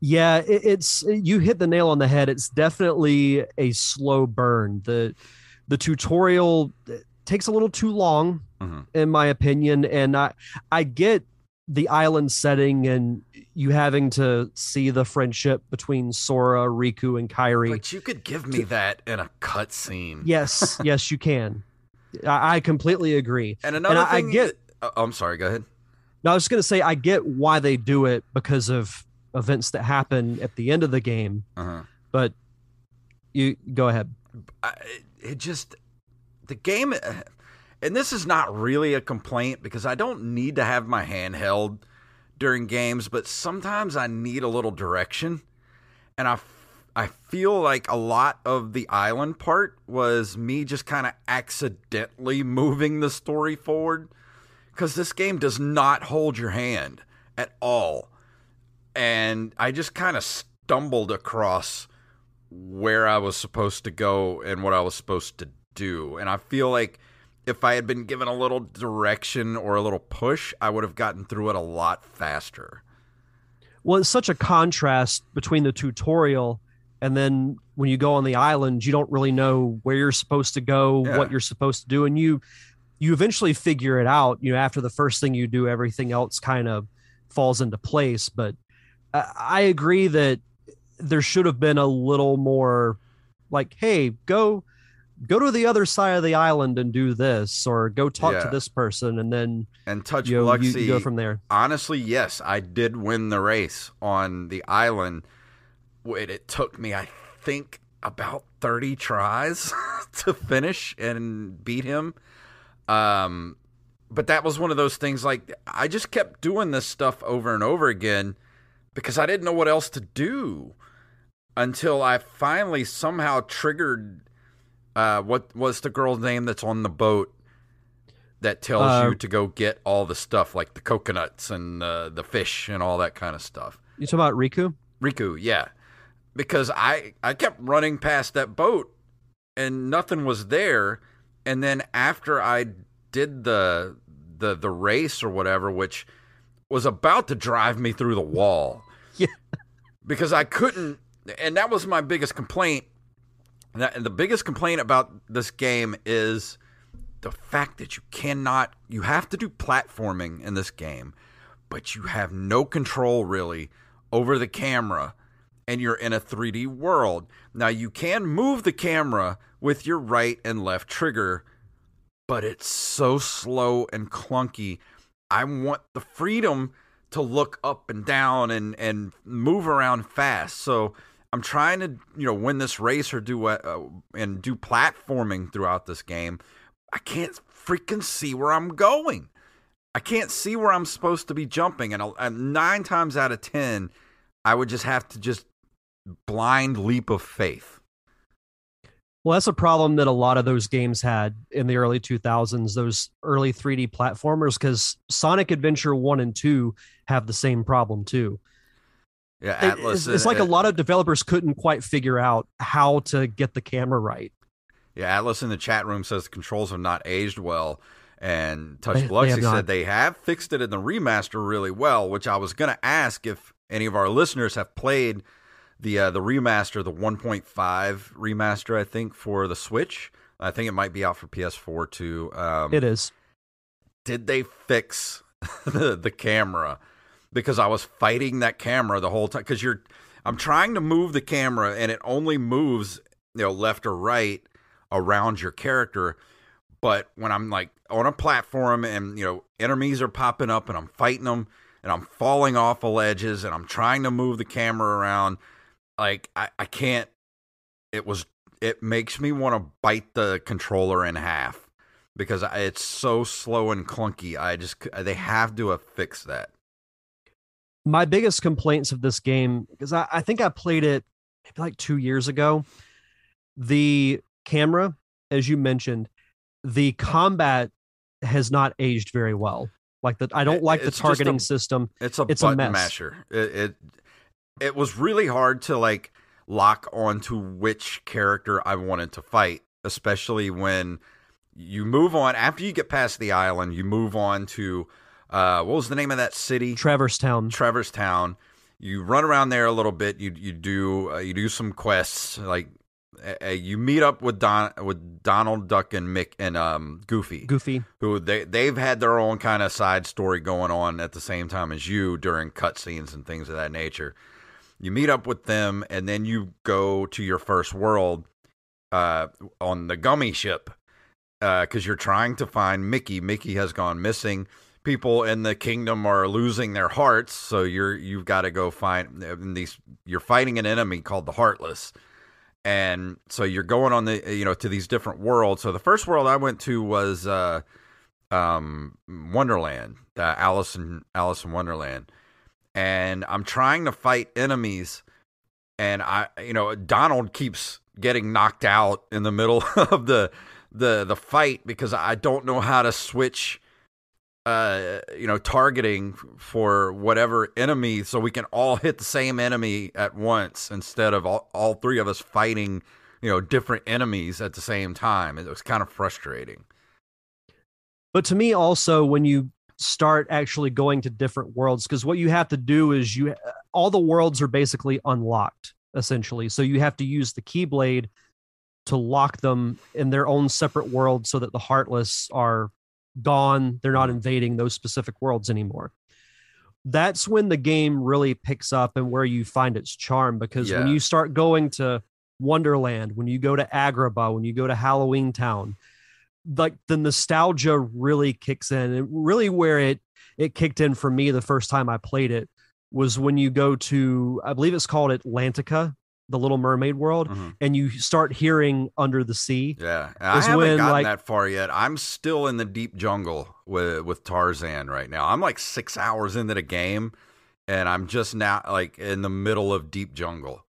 Speaker 4: Yeah, it, it's you hit the nail on the head. It's definitely a slow burn. The the tutorial uh, takes a little too long,
Speaker 3: Mhm.
Speaker 4: in my opinion. And I, I get the island setting and you having to see the friendship between Sora, Riku, and Kairi.
Speaker 3: But you could give me that in a cutscene.
Speaker 4: yes, yes, you can. I, I completely agree.
Speaker 3: And another
Speaker 4: I- I
Speaker 3: thing,
Speaker 4: get-
Speaker 3: Oh, I'm sorry. Go ahead.
Speaker 4: No, I was going to say, I get why they do it because of events that happen at the end of the game,
Speaker 3: Uh-huh.
Speaker 4: but you go ahead.
Speaker 3: I, it just the game and this is not really a complaint because I don't need to have my hand held during games but sometimes I need a little direction and I. I feel like a lot of the island part was me just kind of accidentally moving the story forward cuz this game does not hold your hand at all and I just kind of stumbled across where I was supposed to go and what I was supposed to do. And I feel like if I had been given a little direction or a little push, I would have gotten through it a lot faster.
Speaker 4: Well, it's such a contrast between the tutorial and then when you go on the island, you don't really know where you're supposed to go,
Speaker 3: Yeah.
Speaker 4: what you're supposed to do, and you you eventually figure it out. You know, after the first thing you do, everything else kind of falls into place. But I, agree that there should have been a little more, like, hey, go go to the other side of the island and do this, or go talk to this person, and then
Speaker 3: And Touch
Speaker 4: you, know, you,
Speaker 3: Biloxi,
Speaker 4: you go from there.
Speaker 3: honestly, yes, I did win the race on the island. Wait, it took me, I think, about 30 tries to finish and beat him. Um, but that was one of those things like I just kept doing this stuff over and over again because I didn't know what else to do until I finally somehow triggered uh, what was the girl's name that's on the boat that tells
Speaker 4: Uh,
Speaker 3: you to go get all the stuff like the coconuts and uh, the fish and all that kind of stuff.
Speaker 4: You talking about Riku?
Speaker 3: Riku, yeah. Because I I kept running past that boat and nothing was there and then after I did the the the race or whatever which was about to drive me through the wall.
Speaker 4: Yeah.
Speaker 3: Because I couldn't and that was my biggest complaint. And and the biggest complaint about this game is the fact that you cannot you have to do platforming in this game but you have no control really over the camera and you're in a 3D world. Now you can move the camera with your right and left trigger, but it's so slow and clunky. I want the freedom to look up and down and and move around fast. So I'm trying to, you know, win this race or do uh, and do platforming throughout this game. I can't freaking see where I'm going. I can't see where I'm supposed to be jumping, and, and nine times out of ten, I would just have to just blind leap of faith.
Speaker 4: Well, that's a problem that a lot of those games had in the early 2000s, those early 3D platformers, because Sonic Adventure 1 and 2 have the same problem too.
Speaker 3: Yeah, Atlas.
Speaker 4: it's, it's like a lot of developers couldn't quite figure out how to get the camera right.
Speaker 3: Yeah, Atlas in the chat room says the controls have not aged well, and Touch Biloxi said they have fixed it in the remaster really well. Which I was going to ask if any of our listeners have played the uh, the remaster, the 1.5 remaster, I think for the Switch. I think it might be out for PS4 too. Um,
Speaker 4: It is.
Speaker 3: did they fix the, the camera because I was fighting that camera the whole time because you're I'm trying to move the camera and it only moves you know left or right around your character but when I'm like on a platform and you know enemies are popping up and I'm fighting them and I'm falling off of ledges and I'm trying to move the camera around like I, I can't it was it makes me want to bite the controller in half because it's so slow and clunky. I just they have to fixed that.
Speaker 4: My biggest complaints of this game, because I, I think I played it maybe like two years ago, the camera, as you mentioned, the combat has not aged very well. Like that, I don't like the
Speaker 3: it's just
Speaker 4: targeting
Speaker 3: a-
Speaker 4: system.
Speaker 3: It's a
Speaker 4: It's a mess.
Speaker 3: masher. It, it it was really hard to like lock onto which character I wanted to fight, especially when you move on after you get past the island. You move on to uh, what was the name of that city?
Speaker 4: Traverse Town.
Speaker 3: Traverse Town. You run around there a little bit. You you do uh, you do some quests like uh, you meet up with Don with Donald Duck and Mick and um, Goofy.
Speaker 4: Goofy.
Speaker 3: Who they they've had their own kind of side story going on at the same time as you during cutscenes and things of that nature. You meet up with them, and then you go to your first world uh, on the Gummi ship because uh, you're trying to find Mickey. Mickey has gone missing. People in the kingdom are losing their hearts, so you're you've got to go find these. You're fighting an enemy called the Heartless, and so you're going on the you know to these different worlds. So the first world I went to was uh, um, Wonderland, uh, Alice in Alice in Wonderland, and I'm trying to fight enemies, and I you know Donald keeps getting knocked out in the middle of the the the fight because I don't know how to switch uh you know targeting for whatever enemy so we can all hit the same enemy at once instead of all, all three of us fighting you know different enemies at the same time. It was kind of frustrating.
Speaker 4: But to me also when you start actually going to different worlds because what you have to do is you all the worlds are basically unlocked essentially. So you have to use the keyblade to lock them in their own separate world so that the heartless are gone. They're not invading those specific worlds anymore. That's when the game really picks up and where you find its charm because
Speaker 3: Yeah.
Speaker 4: when you start going to wonderland when you go to agrabah when you go to halloween town like the nostalgia really kicks in. And really where it it kicked in for me the first time i played it was when you go to i believe it's called atlantica the little mermaid world
Speaker 3: Mhm.
Speaker 4: and you start hearing under the sea
Speaker 3: yeah i haven't
Speaker 4: when,
Speaker 3: gotten
Speaker 4: like-
Speaker 3: that far yet i'm still in the deep jungle with with tarzan right now i'm like six hours into the game and i'm just now like in the middle of deep jungle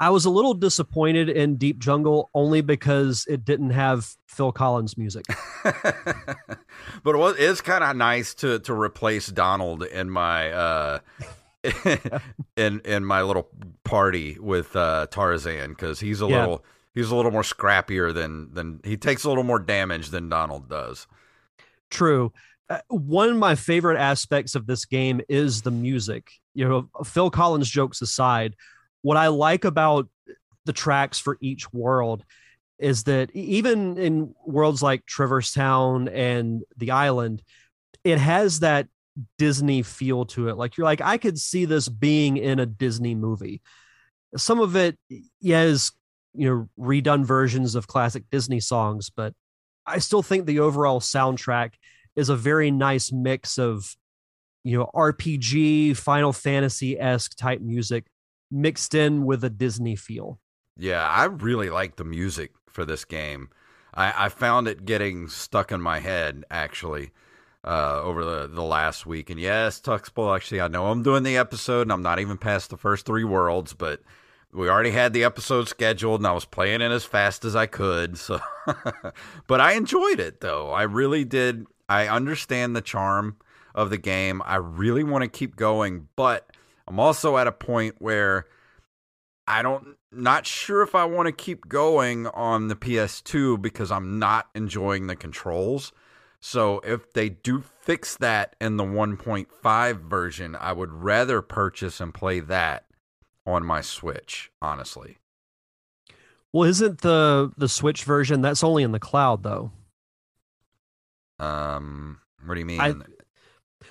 Speaker 4: I was a little disappointed in Deep Jungle only because it didn't have Phil Collins music.
Speaker 3: but it was it's kind of nice to to replace Donald in my uh in in my little party with uh Tarzan because he's a
Speaker 4: Yeah.
Speaker 3: little he's a little more scrappier than than he takes a little more damage than Donald does.
Speaker 4: True. Uh, one of my favorite aspects of this game is the music. You know, Phil Collins jokes aside, what I like about the tracks for each world is that even in worlds like Traverse Town and the island, it has that Disney feel to it. Like you're like, I could see this being in a Disney movie. Some of it, yeah, is you know redone versions of classic Disney songs, but I still think the overall soundtrack is a very nice mix of you know RPG, Final Fantasy esque type music mixed in with a Disney feel.
Speaker 3: Yeah, I really like the music for this game. I, I found it getting stuck in my head actually uh, over the, the last week. And yes, Tuxbull, actually, I know I'm doing the episode and I'm not even past the first three worlds, but we already had the episode scheduled and I was playing it as fast as I could. So, but I enjoyed it though. I really did. I understand the charm of the game. I really want to keep going, but I'm also at a point where I don't not sure if I want to keep going on the PS2 because I'm not enjoying the controls. So if they do fix that in the 1.5 version, I would rather purchase and play that on my Switch, honestly.
Speaker 4: Well, isn't the the Switch version that's only in the cloud though?
Speaker 3: Um, what do you mean?
Speaker 4: I-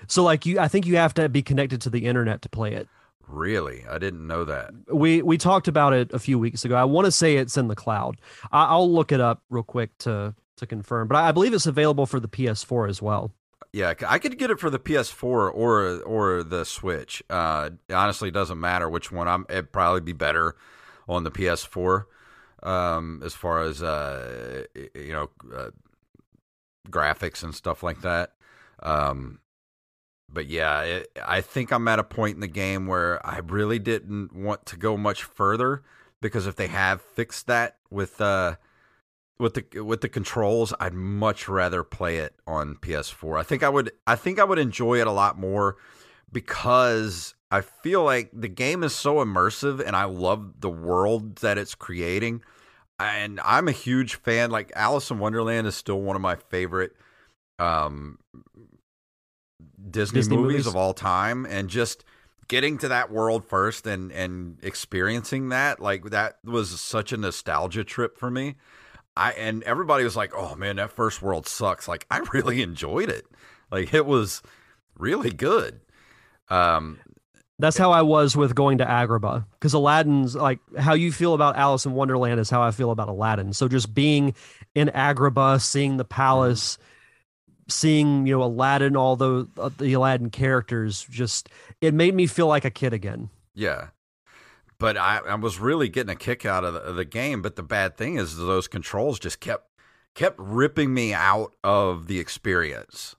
Speaker 4: So like you I think you have to be connected to the internet to play it.
Speaker 3: really? I didn't know that.
Speaker 4: We we talked about it a few weeks ago. I want to say it's in the cloud. I, I'll look it up real quick to to confirm, but I, believe it's available for the PS4 as well.
Speaker 3: Yeah, I could get it for the PS4 or or the Switch. Uh, honestly, doesn't matter which one. I'm. It'd probably be better on the PS4, um, as far as uh, you know, uh, graphics and stuff like that. Um, but yeah, it, I think I'm at a point in the game where I really didn't want to go much further because if they have fixed that with uh, with the with the controls, I'd much rather play it on PS4. I think I would I think I would enjoy it a lot more because I feel like the game is so immersive and I love the world that it's creating. And I'm a huge fan like Alice in Wonderland is still one of my favorite um Disney,
Speaker 4: Disney
Speaker 3: movies,
Speaker 4: movies?
Speaker 3: of all time and just getting to that world first and and experiencing that like that was such a nostalgia trip for me. I and everybody was like, "Oh man, that first world sucks." Like I really enjoyed it. Like it was really good. Um
Speaker 4: That's how I was with going to Agrabah because Aladdin's like how you feel about Alice in Wonderland is how I feel about Aladdin. So just being in Agrabah, seeing the palace, seeing you know Aladdin, all the uh, the Aladdin characters, just it made me feel like a kid again.
Speaker 3: Yeah. But I, I was really getting a kick out of the, of the game. But the bad thing is those controls just kept kept ripping me out of the experience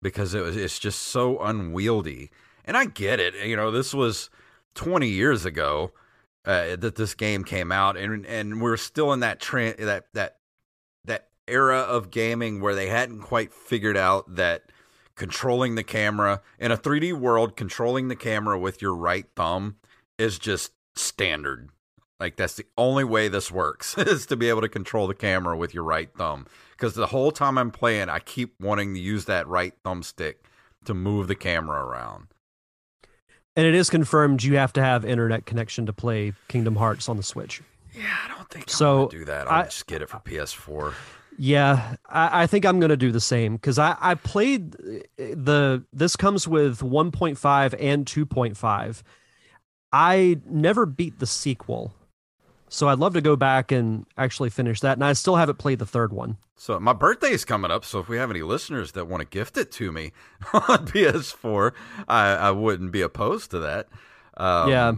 Speaker 3: because it was it's just so unwieldy. And I get it. You know, this was 20 years ago uh, that this game came out, and and we're still in that that that that era of gaming where they hadn't quite figured out that controlling the camera in a 3D world, controlling the camera with your right thumb is just standard. Like that's the only way this works is to be able to control the camera with your right thumb. Because the whole time I'm playing, I keep wanting to use that right thumbstick to move the camera around.
Speaker 4: And it is confirmed you have to have internet connection to play Kingdom Hearts on the Switch.
Speaker 3: Yeah, I don't think
Speaker 4: So,
Speaker 3: I'm do that. I'll
Speaker 4: I-
Speaker 3: just get it for PS4.
Speaker 4: Yeah, I, I think I'm going to do the same because I, I played uh, the. This comes with 1.5 and 2.5. I never beat the sequel, so I'd love to go back and actually finish that. And I still haven't played the third one.
Speaker 3: So my birthday is coming up. So if we have any listeners that want to gift it to me on PS4, I, I wouldn't be opposed to that. Um,
Speaker 4: yeah,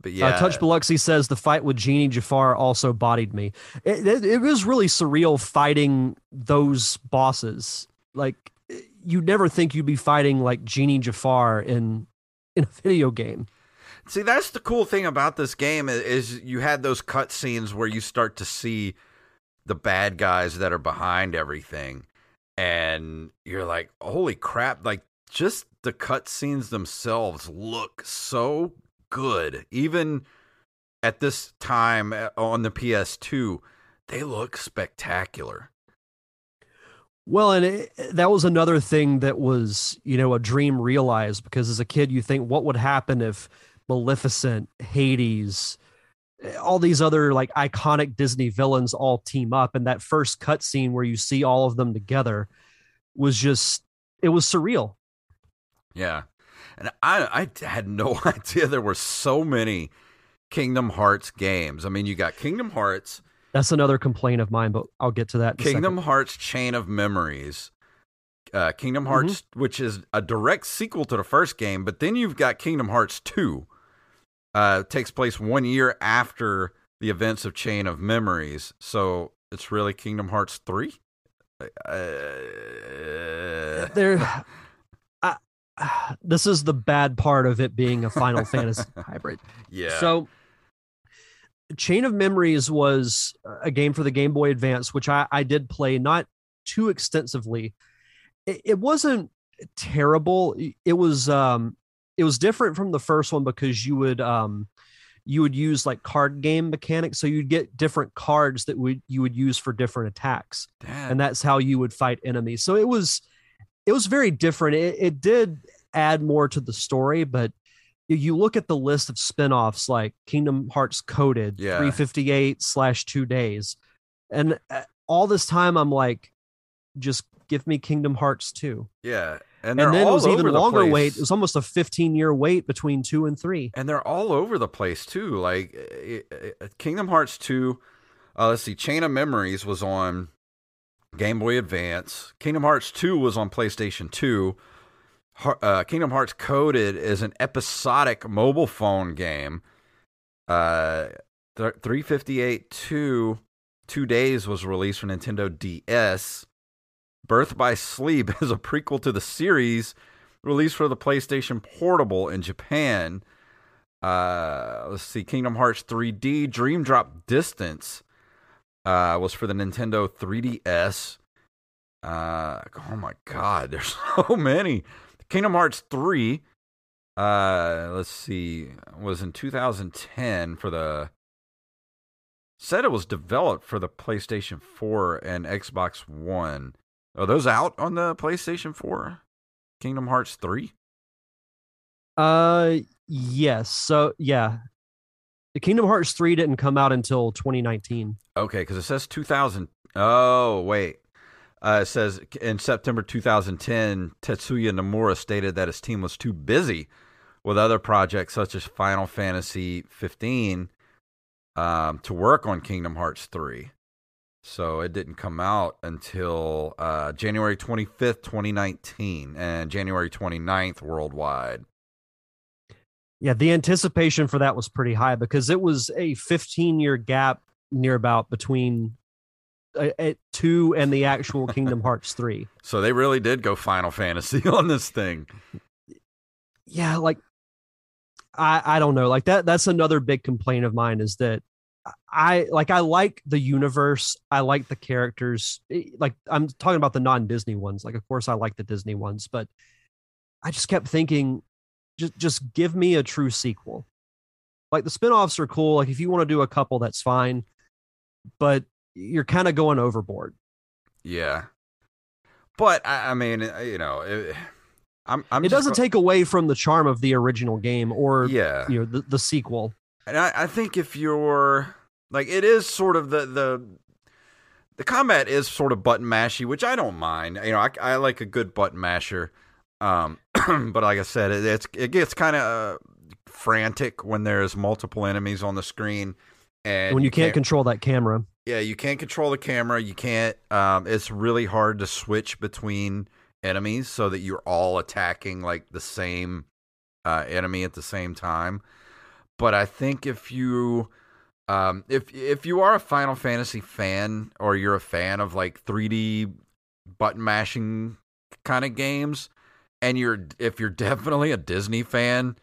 Speaker 3: but yeah,
Speaker 4: Uh, Touch Biloxi says the fight with Genie Jafar also bodied me. It, it, it was really surreal fighting those bosses. Like you never think you'd be fighting like Genie Jafar in in a video game.
Speaker 3: See, that's the cool thing about this game is you had those cutscenes where you start to see the bad guys that are behind everything, and you're like, "Holy crap!" Like just the cutscenes themselves look so good, even at this time uh, on the PS2. They look spectacular.
Speaker 4: Well, and it, that was another thing that was, you know, a dream realized because as a kid, you think, what would happen if Maleficent, Hades, all these other like iconic Disney villains all team up? And that first cutscene where you see all of them together was just, it was surreal.
Speaker 3: Yeah. And I I had no idea there were so many Kingdom Hearts games. I mean, you got Kingdom Hearts,
Speaker 4: That's another complaint of mine, but I'll get to that. In
Speaker 3: Kingdom. Hearts Chain of Memories, uh, Kingdom
Speaker 4: Mm-hmm.
Speaker 3: Hearts, which is a direct sequel to the first game, but then you've got Kingdom Hearts 2. Uh, takes place one year after the events of Chain of Memories. So it's really Kingdom Hearts 3? Uh,
Speaker 4: There, I, this is the bad part of it being a Final Fantasy hybrid.
Speaker 3: yeah.
Speaker 4: So, Chain of Memories was a game for the Game Boy Advance, which I, I did play not too extensively. It, it wasn't terrible. It was um, it was different from the first one because you would um, you would use like card game mechanics, so you'd get different cards that would you would use for different attacks
Speaker 3: Dad,
Speaker 4: and that's how you would fight enemies. So it was it was very different. It, it did add more to the story, but you- you look at the list of spin-offs like Kingdom Hearts Coded,
Speaker 3: Yeah.
Speaker 4: 358 slash two days. And uh, all this time I'm like, just give me Kingdom Hearts 2.
Speaker 3: yeah. And,
Speaker 4: And, then it was even longer
Speaker 3: place.
Speaker 4: wait. It was almost a 15 year wait between two and three.
Speaker 3: and they're all over the place too. Like uh, uh, Kingdom Hearts two. Uh, let's see, Chain of Memories was on Game Boy Advance. Kingdom Hearts two was on PlayStation two. Uh, Kingdom Hearts Coded is an episodic mobile phone game. Uh, th- 358 two two days was released for Nintendo DS. Birth by Sleep is a prequel to the series released for the PlayStation Portable in Japan. Uh, let's see, Kingdom Hearts 3D Dream Drop Distance uh, was for the Nintendo 3DS. Uh, oh my God, there's so many. Kingdom Hearts 3, uh, let's see, was in 2010 for the. Said it was developed for the PlayStation 4 and Xbox One. Are those out on the PlayStation 4? Kingdom Hearts 3?
Speaker 4: Uh, yes. So yeah, the Kingdom Hearts three didn't come out until 2019.
Speaker 3: Okay, because it says 2000. Oh wait, uh, it says in September 2010, Tetsuya Nomura stated that his team was too busy with other projects such as Final Fantasy 15 um, to work on Kingdom Hearts 3. So it didn't come out until uh, January 25th, 2019, and January 29th worldwide.
Speaker 4: Yeah, the anticipation for that was pretty high because it was a 15 year gap near about between uh, at two and the actual Kingdom Hearts 3.
Speaker 3: So they really did go Final Fantasy on this thing.
Speaker 4: Yeah, like I I don't know. Like that that's another big complaint of mine is that I like I like the universe. I like the characters. Like I'm talking about the non-Disney ones. Like of course I like the Disney ones, but I just kept thinking just just give me a true sequel. Like the spin-offs are cool. Like if you want to do a couple that's fine, but you're kind of going overboard.
Speaker 3: Yeah. But I, I mean, uh, you know, it, I'm, I'm
Speaker 4: it doesn't
Speaker 3: go-
Speaker 4: take away from the charm of the original game or
Speaker 3: Yeah.
Speaker 4: you know the, the sequel.
Speaker 3: And I, I think if you're like, it is sort of the the the combat is sort of button mashy, which I don't mind. You know, I, I like a good button masher. Um, but like I said, it, it's it gets kind of uh, frantic when there's multiple enemies on the screen, and
Speaker 4: when you can't control that camera.
Speaker 3: Yeah, you can't control the camera. You can't. Um, it's really hard to switch between enemies so that you're all attacking like the same uh, enemy at the same time. But I think if you, um, if if you are a Final Fantasy fan or you're a fan of like 3D button mashing kind of games, and you're if you're definitely a Disney fan,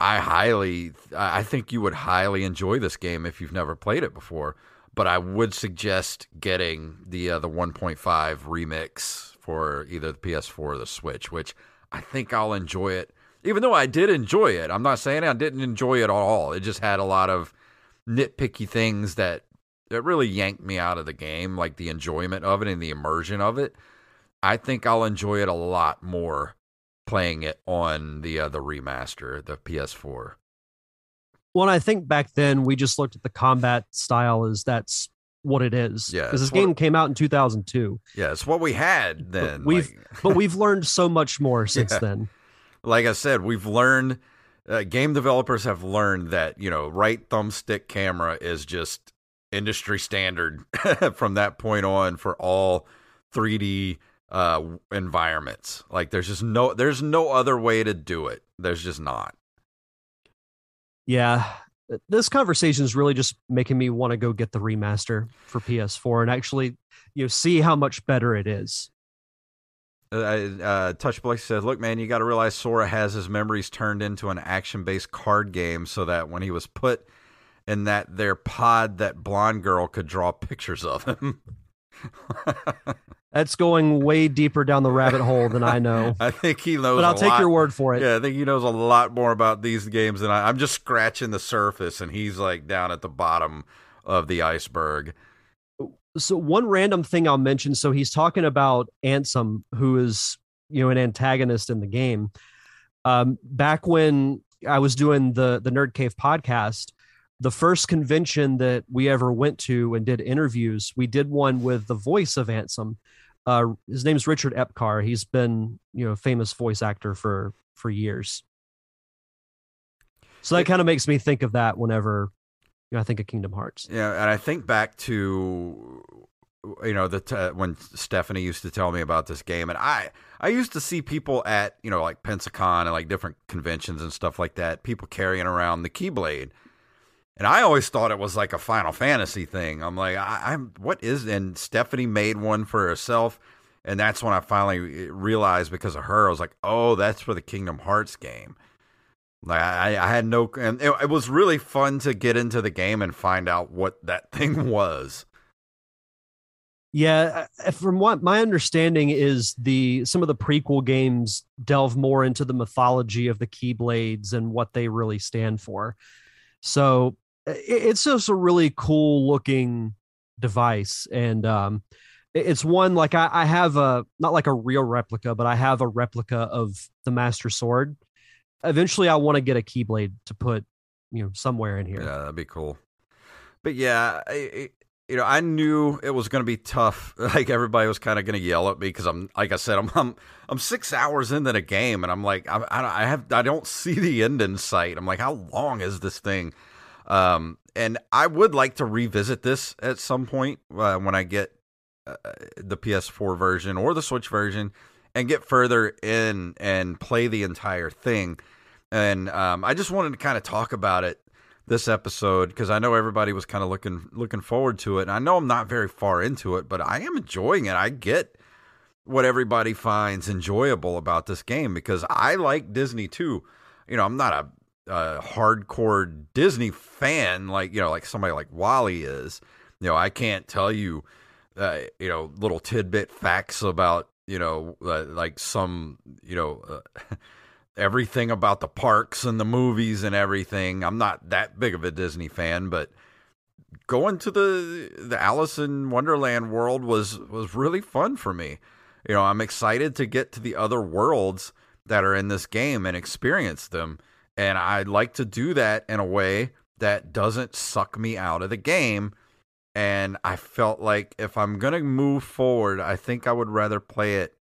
Speaker 3: I highly, I think you would highly enjoy this game if you've never played it before but I would suggest getting the uh, the 1.5 remix for either the PS4 or the Switch, which I think I'll enjoy it. Even though I did enjoy it, I'm not saying I didn't enjoy it at all. It just had a lot of nitpicky things that that really yanked me out of the game, like the enjoyment of it and the immersion of it. I think I'll enjoy it a lot more playing it on the uh, the remaster, the PS4.
Speaker 4: Well, I think back then we just looked at the combat style as that's what it is.
Speaker 3: Yeah,
Speaker 4: because this
Speaker 3: what-
Speaker 4: game came out in 2002.
Speaker 3: Yeah, it's what we had then.
Speaker 4: But we've
Speaker 3: like-
Speaker 4: but we've learned so much more since
Speaker 3: Yeah.
Speaker 4: then.
Speaker 3: Like I said, we've learned. Uh, game developers have learned that you know, right thumbstick camera is just industry standard from that point on for all 3D uh, environments. Like, there's just no, there's no other way to do it. There's just not.
Speaker 4: Yeah. This conversation is really just making me want to go get the remaster for PS4 and actually, you know, see how much better it is.
Speaker 3: Uh, uh, Touch Blake said, "Look, man, you got to realize Sora has his memories turned into an action-based card game, so that when he was put in that their pod, that blonde girl could draw pictures of him."
Speaker 4: That's going way deeper down the rabbit hole than I know.
Speaker 3: I think he knows.
Speaker 4: But I'll
Speaker 3: a
Speaker 4: take
Speaker 3: lot-
Speaker 4: your word for it.
Speaker 3: Yeah, I think he knows a lot more about these games than I. I'm just scratching the surface, and he's like down at the bottom of the iceberg.
Speaker 4: So one random thing I'll mention. So he's talking about Ansem, who is you know an antagonist in the game. Um, back when I was doing the the Nerd Cave podcast, the first convention that we ever went to and did interviews, we did one with the voice of Ansem. Uh, his name's Richard Epcar. He's been you know a famous voice actor for for years. So that kind of makes me think of that whenever you know, I think of Kingdom Hearts.
Speaker 3: Yeah, and I think back to you know the t- when Stephanie used to tell me about this game, and I I used to see people at you know like Pensacon and like different conventions and stuff like that, people carrying around the Keyblade. And I always thought it was like a Final Fantasy thing. I'm like, I, I'm what is? And Stephanie made one for herself, and that's when I finally eh, realized because of her, I was like, oh, that's for the Kingdom Hearts game. Like I, I had no, and it, it was really fun to get into the game and find out what that thing was.
Speaker 4: Yeah, uh, from what my understanding is, the some of the prequel games delve more into the mythology of the Keyblades and what they really stand for. So it's just a really cool looking device, and um, it- it's one like I, I have a not like a real replica, but I have a replica of the Master Sword eventually I want to get a Keyblade to put you know somewhere in here.
Speaker 3: Yeah, that'd be cool. But yeah, I, you know, I knew it was going to be tough. Like everybody was kind of going to yell at me because I'm, like I said, I'm, I'm, I'm six hours into the game, and I'm like, I, I have, I don't see the end in sight. I'm like, how long is this thing? Um, and I would like to revisit this at some point uh, when I get uh, the PS4 version or the Switch version and get further in and play the entire thing. And um, I just wanted to kind of talk about it this episode because I know everybody was kind of looking looking forward to it. And I know I'm not very far into it, but I am enjoying it. I get what everybody finds enjoyable about this game because I like Disney too. You know, I'm not a, a hardcore Disney fan like you know like somebody like Wally is. You know, I can't tell you uh, you know little tidbit facts about you know uh, like some you know. Uh, everything about the parks and the movies and everything. I'm not that big of a Disney fan, but going to the the Alice in Wonderland world was was really fun for me. You know, I'm excited to get to the other worlds that are in this game and experience them. And I'd like to do that in a way that doesn't suck me out of the game. And I felt like if I'm going to move forward, I think I would rather play it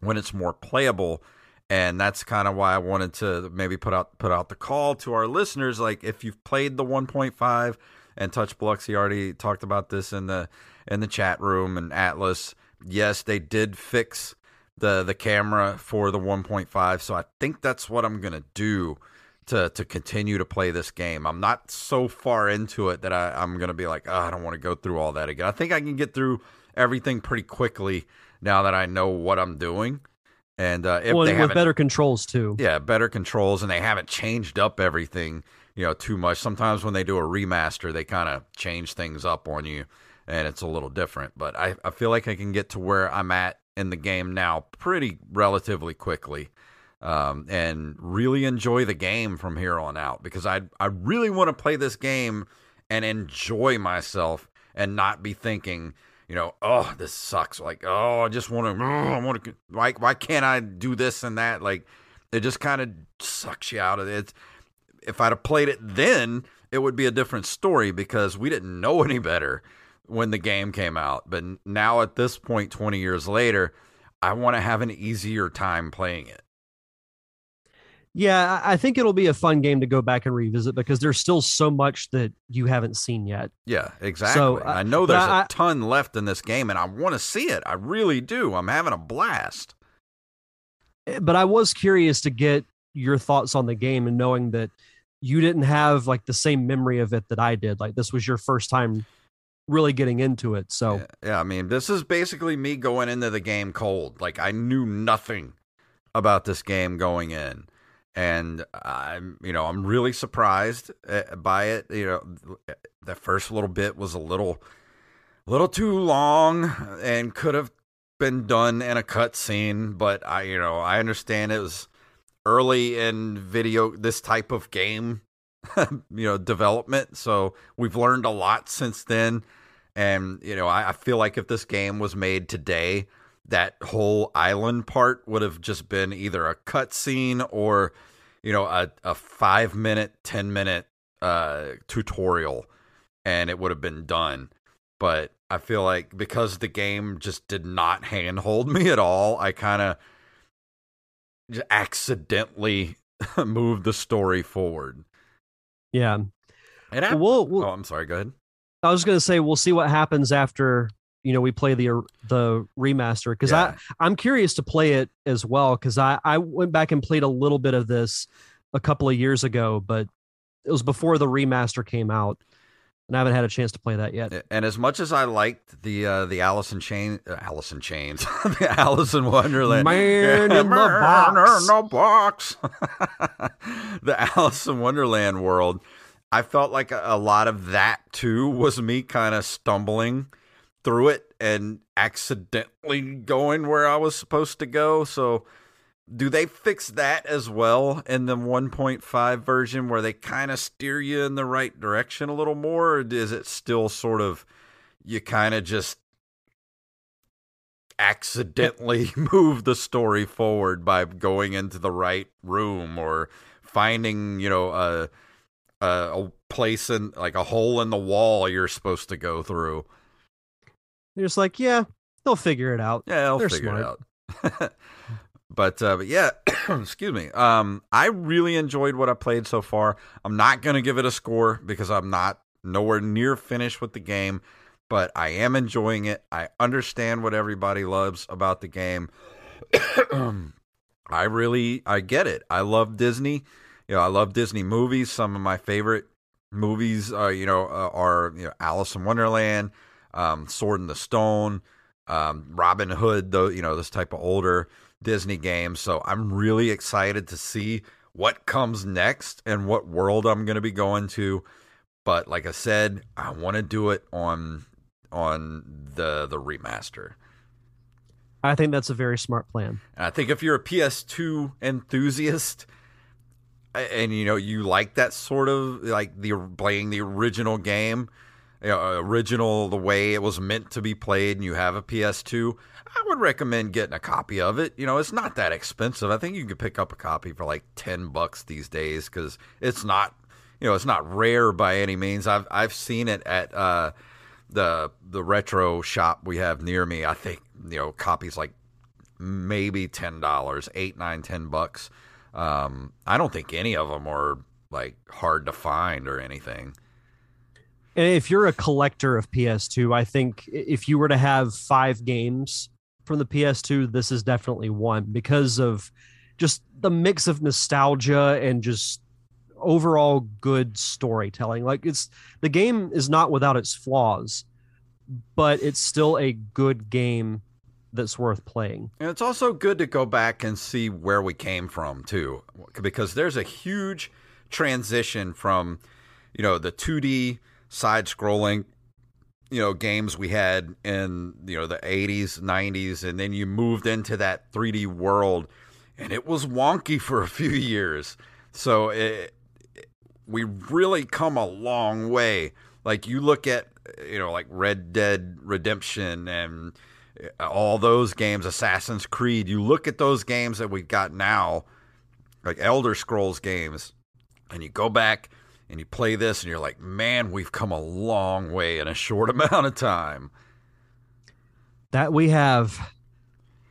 Speaker 3: when it's more playable and that's kind of why I wanted to maybe put out put out the call to our listeners. Like, if you've played the 1.5 and Touch Biloxi already talked about this in the in the chat room and Atlas. Yes, they did fix the the camera for the 1.5, so I think that's what I'm gonna do to to continue to play this game. I'm not so far into it that I, I'm gonna be like, oh, I don't want to go through all that again. I think I can get through everything pretty quickly now that I know what I'm doing. And uh,
Speaker 4: well,
Speaker 3: they
Speaker 4: with better controls too.
Speaker 3: Yeah, better controls, and they haven't changed up everything, you know, too much. Sometimes when they do a remaster, they kind of change things up on you, and it's a little different. But I, I feel like I can get to where I'm at in the game now pretty relatively quickly, um, and really enjoy the game from here on out because I I really want to play this game and enjoy myself and not be thinking you know, oh, this sucks. Like, oh, I just want to, oh, I want to, why, why can't I do this and that? Like, it just kind of sucks you out of it. If I'd have played it then, it would be a different story because we didn't know any better when the game came out. But now at this point, 20 years later, I want to have an easier time playing it.
Speaker 4: Yeah, I think it'll be a fun game to go back and revisit because there's still so much that you haven't seen yet.
Speaker 3: Yeah, exactly. So, uh, I know there's I, a ton left in this game and I want to see it. I really do. I'm having a blast.
Speaker 4: Eh, but I was curious to get your thoughts on the game and knowing that you didn't have like the same memory of it that I did. Like this was your first time really getting into it. So,
Speaker 3: yeah, yeah I mean, this is basically me going into the game cold. Like I knew nothing about this game going in and I'm you know I'm really surprised uh, by it. You know, the first little bit was a little, little too long and could have been done in a cutscene. But I you know I understand it was early in video this type of game, you know development. So we've learned a lot since then, and you know I, I feel like if this game was made today that whole island part would have just been either a cutscene or you know a, a five minute ten minute uh tutorial and it would have been done. But i feel like because the game just did not handhold me at all i kind of accidentally moved the story forward.
Speaker 4: Yeah.
Speaker 3: And I, we'll, we'll, oh i'm sorry go ahead.
Speaker 4: I was going to say we'll see what happens after you know we play the the remaster because yeah. I I'm curious to play it as well because I I went back and played a little bit of this a couple of years ago, but it was before the remaster came out, and I haven't had a chance to play that yet.
Speaker 3: And as much as I liked the uh, the Alice in Chain, uh, Alice in Chains, the Alice in Wonderland,
Speaker 4: man in the box,
Speaker 3: no box, the Alice in Wonderland world. I felt like a lot of that too was me kind of stumbling through it and accidentally going where I was supposed to go. So, do they fix that as well in the 1.5 version where they kind of steer you in the right direction a little more? Or is it still sort of you kind of just accidentally move the story forward by going into the right room or finding, you know, a a, a place in like a hole in the wall you're supposed to go through.
Speaker 4: You're just like, yeah, they'll figure it out.
Speaker 3: Yeah, they'll
Speaker 4: They're
Speaker 3: figure
Speaker 4: smart.
Speaker 3: it out. but uh, but yeah, excuse me. Um, I really enjoyed what I played so far. I'm not gonna give it a score because I'm not nowhere near finished with the game, but I am enjoying it. I understand what everybody loves about the game. I really I get it. I love Disney. You know, I love Disney movies. Some of my favorite movies, uh, you know, uh, are you know Alice in Wonderland, um, Sword in the Stone, um, Robin Hood. Though you know this type of older Disney games. So I'm really excited to see what comes next and what world I'm going to be going to. But like I said, I want to do it on on the the remaster.
Speaker 4: I think that's a very smart plan.
Speaker 3: And I think if you're a PS2 enthusiast and you know you like that sort of like the playing the original game, you know, original the way it was meant to be played, and you have a PS2, I would recommend getting a copy of it. You know, it's not that expensive. I think you can pick up a copy for like ten bucks these days because it's not, you know, it's not rare by any means. I've I've seen it at uh, the the retro shop we have near me. I think you know copies like maybe ten dollars, eight, nine, ten bucks. Um, I don't think any of them are like hard to find or anything.
Speaker 4: And if you're a collector of PS2, I think if you were to have five games from the PS2, this is definitely one because of just the mix of nostalgia and just overall good storytelling. Like it's the game is not without its flaws, but it's still a good game that's worth playing.
Speaker 3: And it's also good to go back and see where we came from too, because there's a huge transition from, you know, the 2D side-scrolling, you know, games we had in you know the 80s, 90s, and then you moved into that 3D world, and it was wonky for a few years. So it, we really come a long way. Like you look at, you know, like Red Dead Redemption and uh, all those games, Assassin's Creed. You look at those games that we've got now, like Elder Scrolls games, and you go back and you play this, and you're like, man, we've come a long way in a short amount of time.
Speaker 4: That we have.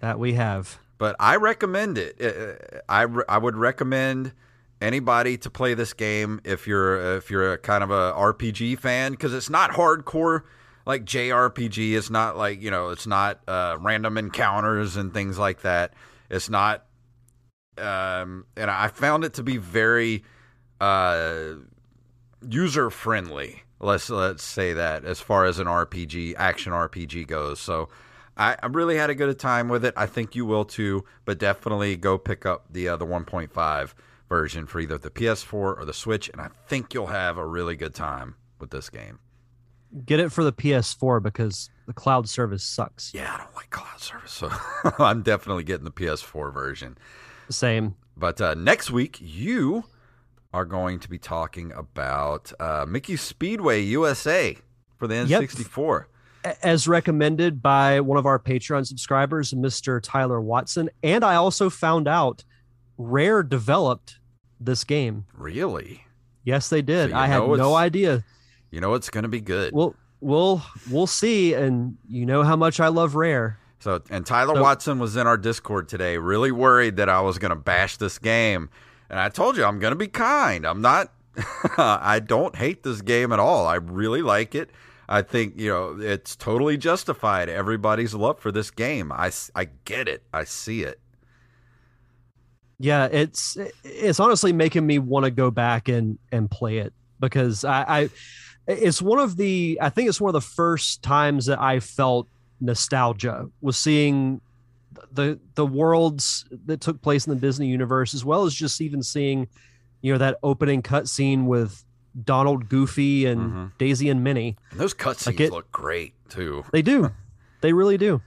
Speaker 4: That we have.
Speaker 3: But I recommend it. Uh, I, I would recommend anybody to play this game if you're if you're a kind of a RPG fan because it's not hardcore like JRPG. It's not like you know it's not uh, random encounters and things like that. It's not, um, and I found it to be very uh, user friendly. Let's let's say that as far as an RPG action RPG goes. So. I, I really had a good time with it. I think you will too, but definitely go pick up the uh, the 1.5 version for either the PS4 or the Switch, and I think you'll have a really good time with this game.
Speaker 4: Get it for the PS4 because the cloud service sucks.
Speaker 3: Yeah, I don't like cloud service, so I'm definitely getting the PS4 version.
Speaker 4: Same.
Speaker 3: But uh, next week, you are going to be talking about uh, Mickey Speedway USA for the N64.
Speaker 4: Yep. As recommended by one of our Patreon subscribers, Mr. Tyler Watson. And I also found out Rare developed this game.
Speaker 3: Really?
Speaker 4: Yes, they did.
Speaker 3: So
Speaker 4: I had no idea.
Speaker 3: You know it's going to be good.
Speaker 4: We'll we'll we'll see, and you know how much I love Rare.
Speaker 3: So and Tyler
Speaker 4: So-
Speaker 3: Watson was in our Discord today, really worried that I was going to bash this game, and I told you I'm going to be kind. I'm not. I don't hate this game at all. I really like it. I think you know it's totally justified. Everybody's love for this game. I I get it. I see it.
Speaker 4: Yeah, it's it's honestly making me want to go back and and play it because I, I it's one of the I think it's one of the first times that I felt nostalgia was seeing the the worlds that took place in the Disney universe as well as just even seeing you know that opening cutscene with Donald, Goofy, and
Speaker 3: Mhm.
Speaker 4: Daisy and Minnie.
Speaker 3: And those cutscenes
Speaker 4: Like it-
Speaker 3: look great too.
Speaker 4: They do, they really do.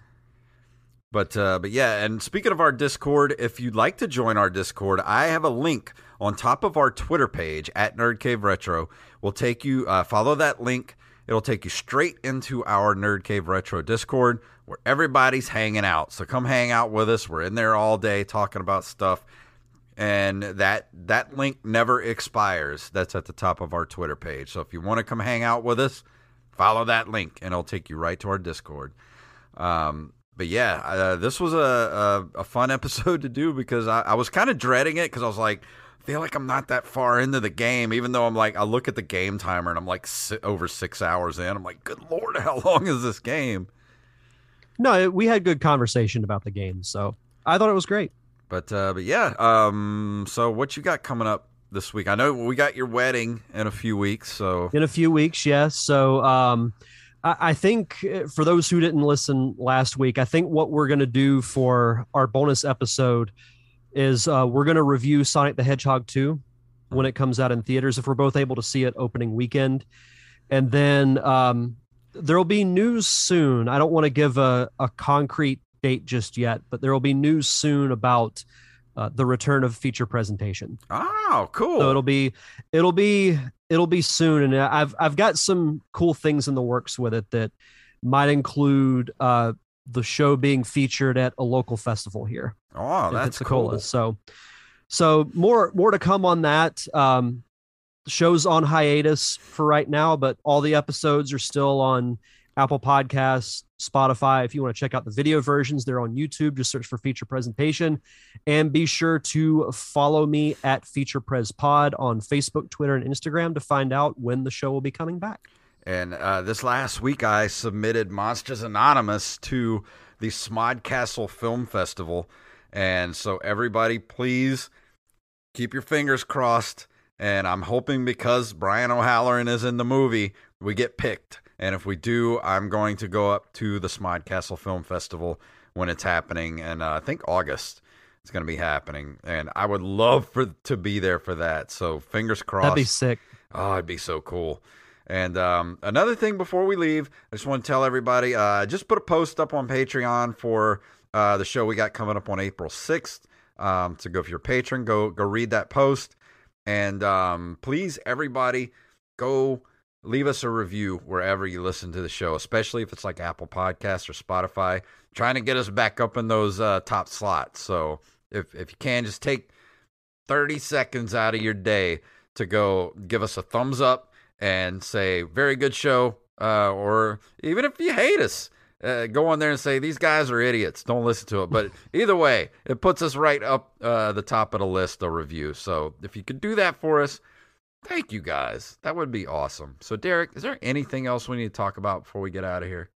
Speaker 3: But uh, but yeah, and speaking of our Discord, if you'd like to join our Discord, I have a link on top of our Twitter page at Nerd Cave Retro. We'll take you uh, follow that link, It'll take you straight into our Nerd Cave Retro Discord where everybody's hanging out. So come hang out with us. We're in there all day talking about stuff. And that that link never expires. That's at the top of our Twitter page. So if you want to come hang out with us, follow that link and it'll take you right to our Discord. Um, but yeah, uh, this was a, a, a fun episode to do because I, I was kind of dreading it because I was like, feel like I'm not that far into the game, even though I'm like, I look at the game timer and I'm like over six hours in. I'm like, good lord, how long is this game?
Speaker 4: No, we had good conversation about the game, so I thought it was great.
Speaker 3: But uh, but yeah, um, so what you got coming up this week? I know we got your wedding in a few weeks, so
Speaker 4: in a few weeks, yes. So um, I, I think uh, for those who didn't listen last week, I think what we're going to do for our bonus episode is uh, we're going to review Sonic the Hedgehog 2 when it comes out in theaters if we're both able to see it opening weekend. And then um, there'll be news soon. I don't want to give a, a concrete date just yet, but there will be news soon about uh, the return of feature presentation.
Speaker 3: Oh, cool.
Speaker 4: So it'll be it'll be it'll be soon and I've I've got some cool things in the works with it that might include uh, the show being featured at a local festival here.
Speaker 3: Oh, that's cool.
Speaker 4: So, so more more to come on that. Um, show's on hiatus for right now, but all the episodes are still on Apple Podcasts, Spotify. If you want to check out the video versions, they're on YouTube. Just search for Feature Presentation, and be sure to follow me at Feature Pres Pod on Facebook, Twitter, and Instagram to find out when the show will be coming back.
Speaker 3: And uh, this last week, I submitted Monsters Anonymous to the Smodcastle Film Festival. And so, everybody, please keep your fingers crossed. And I'm hoping because Brian O'Halloran is in the movie, we get picked. And if we do, I'm going to go up to the Smodcastle Film Festival when it's happening. And uh, I think August it's going to be happening. And I would love for to be there for that. So, fingers crossed.
Speaker 4: That'd be sick.
Speaker 3: Oh, it'd be so cool. And um, another thing before we leave, I just want to tell everybody uh, I just put a post up on Patreon for uh, the show we got coming up on April 6th. Um, so go if you're a patron, go go read that post. And um, please, everybody, go leave us a review wherever you listen to the show, especially if it's like Apple Podcasts or Spotify, trying to get us back up in those uh, top slots. So if, if you can, just take 30 seconds out of your day to go give us a thumbs up and say, very good show. Uh, or even if you hate us, uh, go on there and say, these guys are idiots. Don't listen to it. But either way, it puts us right up uh, the top of the list of reviews. So if you could do that for us, thank you guys. That would be awesome. So, Derek, is there anything else we need to talk about before we get out of here?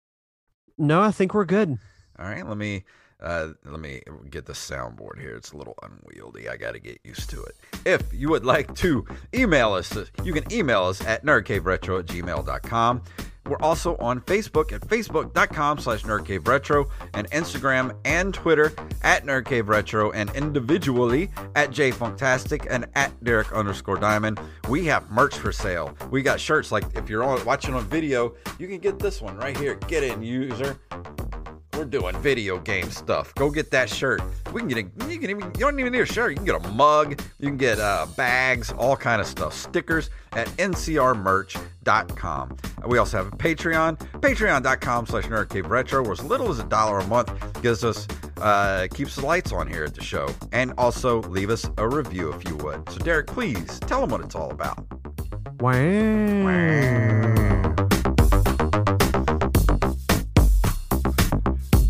Speaker 4: No, I think we're good.
Speaker 3: All right, let me uh, let me get the soundboard here. It's a little unwieldy. I got to get used to it. If you would like to email us, you can email us at nerdcaveretro at gmail.com. We're also on Facebook at facebook.com slash nerdcaveretro and Instagram and Twitter at nerdcaveretro and individually at jayfunktastic and at Derek underscore diamond. We have merch for sale. We got shirts like if you're on, watching on video, you can get this one right here. Get in, user. We're doing video game stuff. Go get that shirt. We can get a, you can even you don't even need a shirt. You can get a mug. You can get uh, bags, all kind of stuff. Stickers at ncrmerch.com. We also have a Patreon, patreon.com slash nerdcaveretro, where as little as a dollar a month gives us uh, keeps the lights on here at the show. And also leave us a review if you would. So Derek, please tell them what it's all about.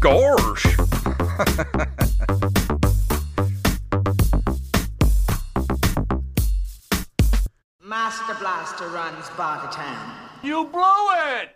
Speaker 3: Gosh.
Speaker 6: Master Blaster runs Bartertown.
Speaker 7: You blew it!